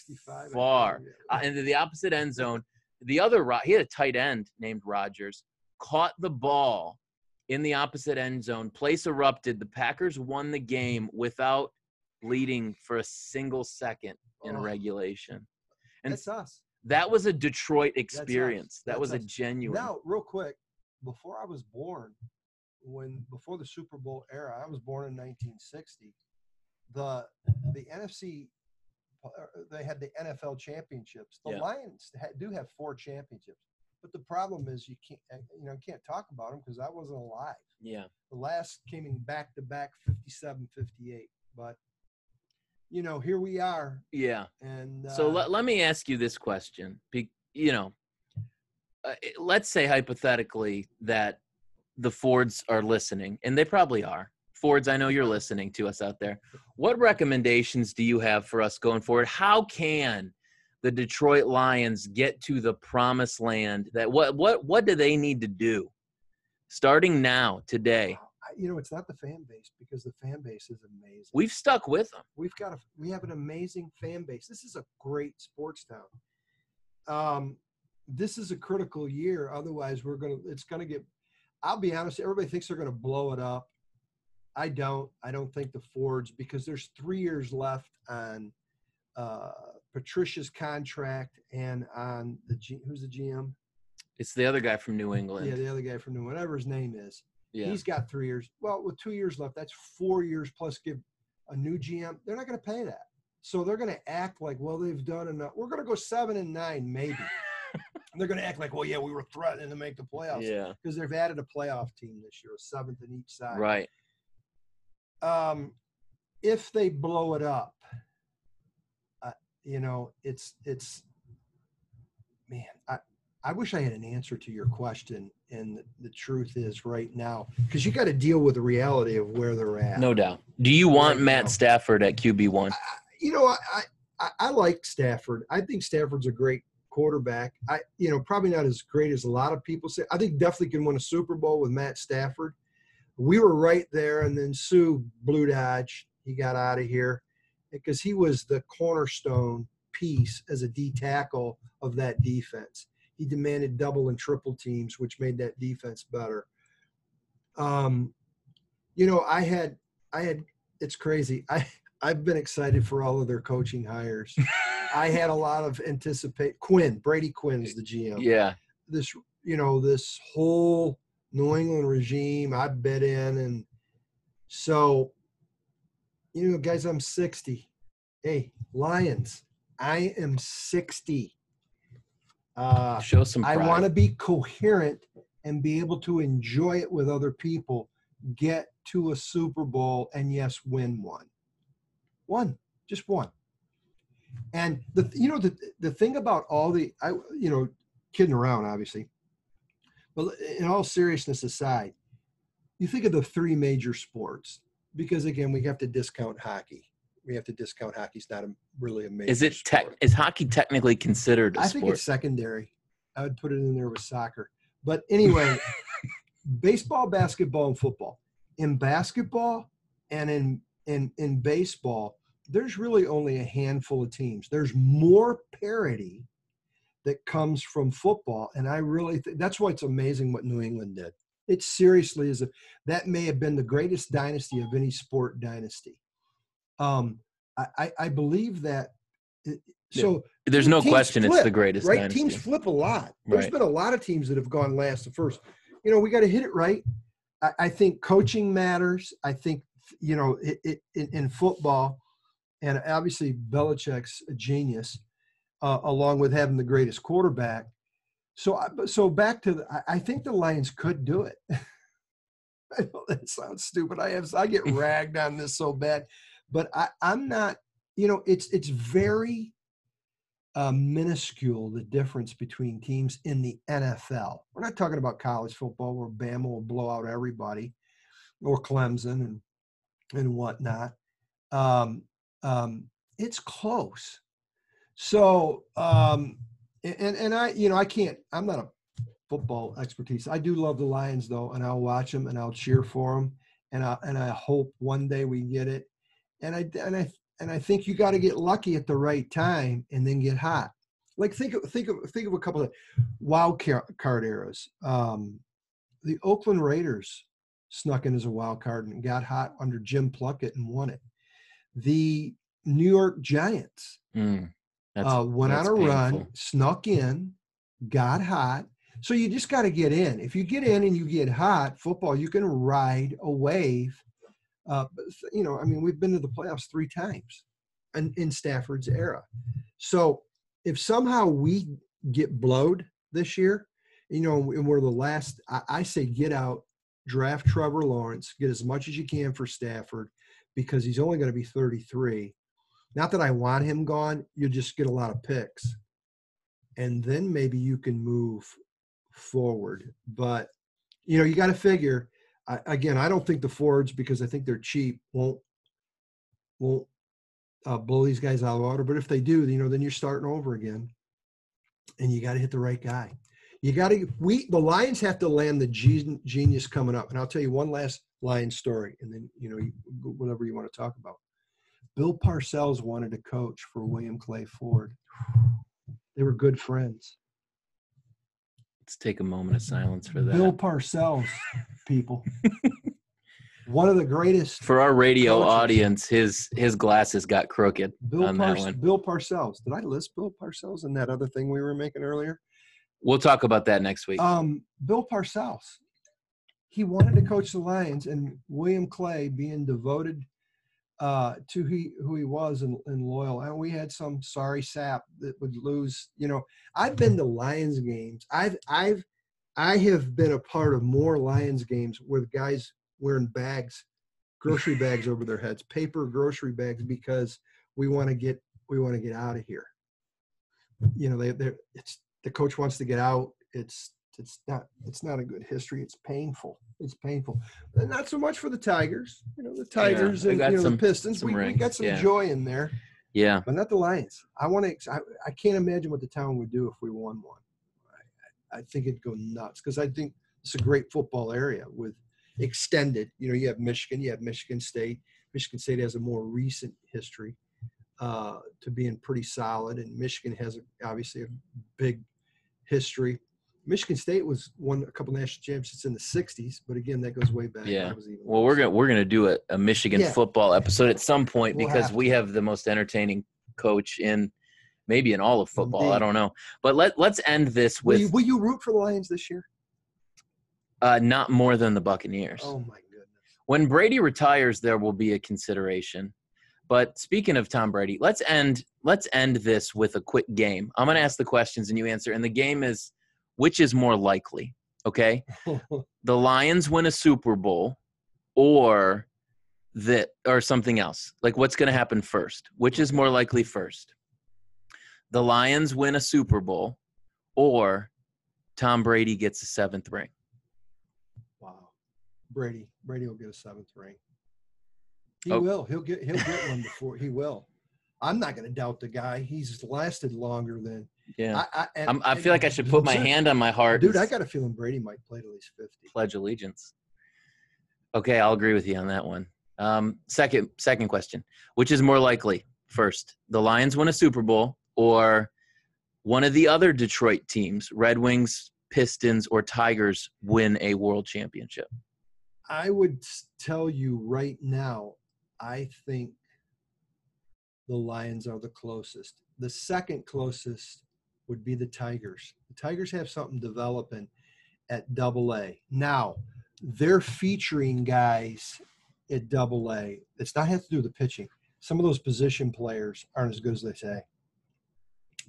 far uh, into the opposite end zone. The other, he had a tight end named Rodgers, caught the ball in the opposite end zone. Place erupted. The Packers won the game without leading for a single second in Oh. regulation. And That's us. that was a Detroit us. experience. That was a genuine. Now, real quick, before I was born, when before the Super Bowl era, I was born in 1960. The the NFC, uh, they had the NFL championships. The Yeah. Lions do have four championships, but the problem is you can't, uh, you know, can't talk about them because I wasn't alive. Yeah. The last came in back to back 57, 58. But you know, here we are, Yeah. and uh, So let, let me ask you this question. Be, you know, uh, let's say hypothetically that the Fords are listening, and they probably are. Fords, I know you're listening to us out there. What recommendations do you have for us going forward? How can the Detroit Lions get to the promised land? That what what what do they need to do starting now today? You know, it's not the fan base because the fan base is amazing. We've stuck with them. We've got a we have an amazing fan base. This is a great sports town. Um, this is a critical year. Otherwise, we're gonna it's gonna get. I'll be honest. Everybody thinks they're gonna blow it up. I don't. I don't think the Fords because there's three years left on uh, Patricia's contract and on the G, who's the GM? It's the other guy from New England. Yeah, the other guy from New whatever his name is. Yeah. He's got three years. Well, with two years left, that's four years plus give a new GM. They're not going to pay that. So they're going to act like, well, they've done enough. We're going to go seven and nine, maybe. and they're going to act like, well, yeah, we were threatening to make the playoffs Yeah. because they've added a playoff team this year, a seventh in each side. Right. Um, if they blow it up, uh, you know, it's it's man. I I wish I had an answer to your question, and the, truth is right now because you got to deal with the reality of where they're at. No doubt. Do you want Right Matt now. Stafford at QB one? you know, I, I I like Stafford. I think Stafford's a great quarterback. I you know probably not as great as a lot of people say. I think definitely can win a Super Bowl with Matt Stafford. We were right there, and then Suh blew dodge. He got out of here because he was the cornerstone piece as a D tackle of that defense. He demanded double and triple teams, which made that defense better. Um, you know, I had I had it's crazy. I I've been excited for all of their coaching hires. I had a lot of anticipate. Quinn, Brady Quinn's the GM. Yeah. This, you know, this whole New England regime I bet in. And so, you know, guys, I'm 60. Hey, Lions, I am 60. Uh, Show some I want to be coherent and be able to enjoy it with other people. Get to a Super Bowl and yes, win one. One, just one. And the you know the the thing about all the I you know kidding around obviously, but in all seriousness aside, you think of the three major sports because again we have to discount hockey. We have to discount hockey's not a, really a major. Is it tech? Is hockey technically considered a I think sport? it's secondary. I would put it in there with soccer. But anyway, baseball, basketball, and football. In basketball and in in in baseball, there's really only a handful of teams. There's more parity that comes from football, and I really think that's why it's amazing what New England did. It seriously is a that may have been the greatest dynasty of any sport dynasty. Um, I, I, believe that it- So There's no question it's the greatest right? dynasty. Teams flip a lot. There's Right. been a lot of teams that have gone last to first. You know, we got to hit it right. I, I think coaching matters. I think you know it, it, in, in football, and obviously Belichick's a genius, uh, along with having the greatest quarterback. So, so back to the, I- I think the Lions could do it. I know that sounds stupid. I have I get ragged on this so bad, but I, I'm not. You know, it's it's very uh, minuscule the difference between teams in the NFL. We're not talking about college football where Bama will blow out everybody, or Clemson and and whatnot. Um, um, it's close. So, um, and and I, you know, I can't. I'm not a football expertise. I do love the Lions though, and I'll watch them and I'll cheer for them, and I and I hope one day we get it. And I and I and I think you got to get lucky at the right time and then get hot. Like think of think of think of a couple of wild card eras. Um, the Oakland Raiders snuck in as a wild card and got hot under Jim Plunkett and won it. The New York Giants Mm, that's, uh, went on a run, snuck in, got hot. So you just got to get in. If you get in and you get hot, football, you can ride a wave. Uh, you know, I mean, we've been to the playoffs three times in, in Stafford's era. So if somehow we get blowed this year, you know, and we're the last, I, I say get out, draft Trevor Lawrence, get as much as you can for Stafford because he's only going to be 33. Not that I want him gone, you just get a lot of picks. And then maybe you can move forward. But, you know, you got to figure, I, again, I don't think the Fords, because I think they're cheap, won't won't uh, blow these guys out of water. But if they do, you know, then you're starting over again, and you got to hit the right guy. You got to we the Lions have to land the gen- genius coming up. And I'll tell you one last Lion story, and then you know whatever you want to talk about. Bill Parcells wanted to coach for William Clay Ford. They were good friends. Let's take a moment of silence for that. Bill Parcells, people. One of the greatest. for our radio Coaches. audience, his his glasses got crooked. Bill, on that one. Bill Parcells. Did I list Bill Parcells in that other thing we were making earlier? We'll talk about that next week. Um, Bill Parcells. He wanted to coach the Lions, and William Clay, being devoted uh, to he, who he was and, and loyal, and we had some sorry sap that would lose. You know, I've been to Lions games. I've I've I have been a part of more Lions games where the guys wearing bags, grocery bags over their heads, paper grocery bags, because we want to get we want to get out of here. You know, they they it's the coach wants to get out. It's it's not it's not a good history. It's painful. It's painful. And not so much for the Tigers. You know, the Tigers they and you know, some- the Pistons. We, we got some yeah. joy in there, yeah, but not the Lions. I want to. I, I can't imagine what the town would do if we won one. I, I think it'd go nuts because I think it's a great football area with extended. You know, you have Michigan, you have Michigan State. Michigan State has a more recent history uh, to being pretty solid, and Michigan has a, obviously a big history. Michigan State was won a couple national championships in the '60s, but again, that goes way back. Yeah. Even Well, we're gonna we're gonna do a, a Michigan Yeah. football episode at some point We'll because have we have the most entertaining coach in maybe in all of football. I don't know, but let let's end this Will you, with will you root for the Lions this year? uh, not more than the Buccaneers. Oh my goodness! When Brady retires, there will be a consideration. But speaking of Tom Brady, let's end let's end this with a quick game. I'm gonna ask the questions and you answer, and the game is which is more likely. Okay, the Lions win a Super Bowl, or that or something else. Like what's gonna happen first? Which is more likely first? The Lions win a Super Bowl, or Tom Brady gets a seventh ring. wow, Brady. Brady will get a seventh ring. He Oh. will. He'll get. He'll get one before. He will. I'm not going to doubt the guy. He's lasted longer than. Yeah, I, I, and- I'm, I feel like I should put my hand on my heart. Dude, I got a feeling Brady might play till he's 50. pledge allegiance. Okay, I'll agree with you on that one. Um, second, second question: Which is more likely? First, the Lions win a Super Bowl, or one of the other Detroit teams, Red Wings, Pistons, or Tigers, win a World Championship? I would tell you right now, I think the Lions are the closest. the second closest would be the Tigers. The Tigers have something developing at double A. Now, they're featuring guys at double A. It's not have to do with the pitching. Some of those position players aren't as good as they say.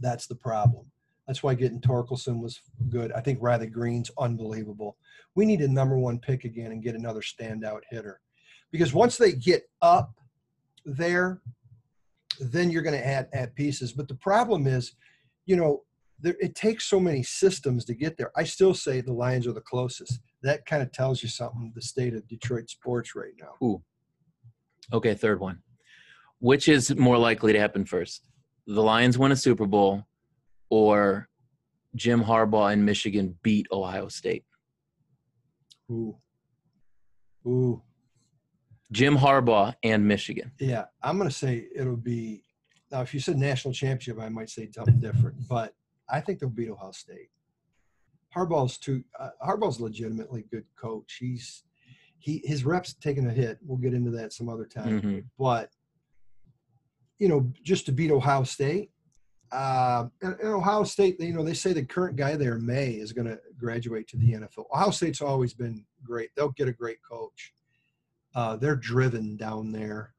That's the problem. That's why getting Torkelson was good. I think Riley Greene's unbelievable. We need a number one pick again and get another standout hitter. Because once they get up there, then you're going to add add pieces. But the problem is, you know, there, it takes so many systems to get there. I still say the Lions are the closest. That kind of tells you something the state of Detroit sports right now. Ooh. Okay, third one. Which is more likely to happen first? The Lions win a Super Bowl or Jim Harbaugh and Michigan beat Ohio State? Ooh. Ooh. Jim Harbaugh and Michigan. Yeah, I'm going to say it'll be. Now, if you said national championship, I might say something different, but I think they'll beat Ohio State. Harbaugh's too. Uh, Harbaugh's legitimately good coach. He's he his reps taking a hit. We'll get into that some other time. Mhm. But you know, just to beat Ohio State, uh, and, and Ohio State, you know, they say the current guy there, Day, is going to graduate to the NFL. Ohio State's always been great. They'll get a great coach. Uh, they're driven down there.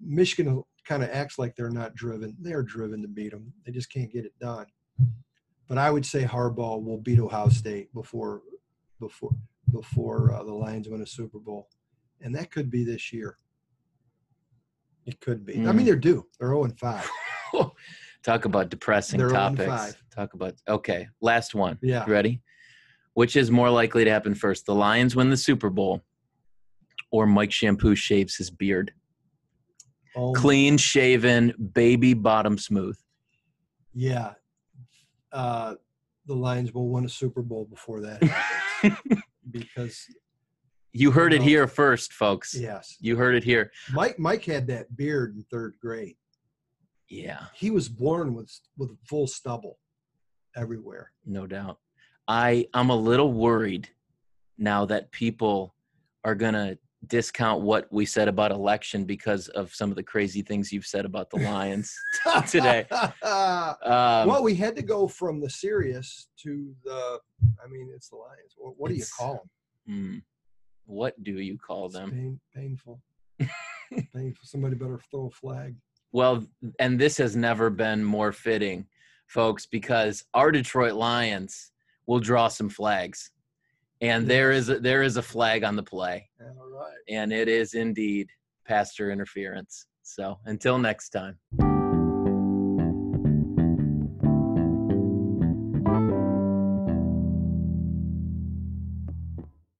Michigan kind of acts like they're not driven. They're driven to beat them. They just can't get it done. But I would say Harbaugh will beat Ohio State before before before uh, the Lions win a Super Bowl, and that could be this year. It could be. I Mm. mean, they're due. They're zero and five. Talk about depressing They're on topics. Talk about okay. Last one. Yeah. You ready? Which is more likely to happen first? The Lions win the Super Bowl, or Mike Shampoo shaves his beard, Oh, clean shaven, baby bottom smooth. yeah. Uh, the Lions will win a Super Bowl before that happens because You heard it here first, folks. yes, You heard it here. Mike Mike had that beard in third grade. Yeah, He was born with with full stubble everywhere. no doubt. I I'm a little worried now that people are gonna discount what we said about election because of some of the crazy things you've said about the Lions today. Um, well, we had to go from the serious to the. I mean, it's the Lions. What, what do you call them? hmm, what do you call It's them? pain, painful. painful. Somebody better throw a flag. Well, and this has never been more fitting, folks, because our Detroit Lions will draw some flags, and there is a, there is a flag on the play, All right. and it is indeed pastor interference. So until next time.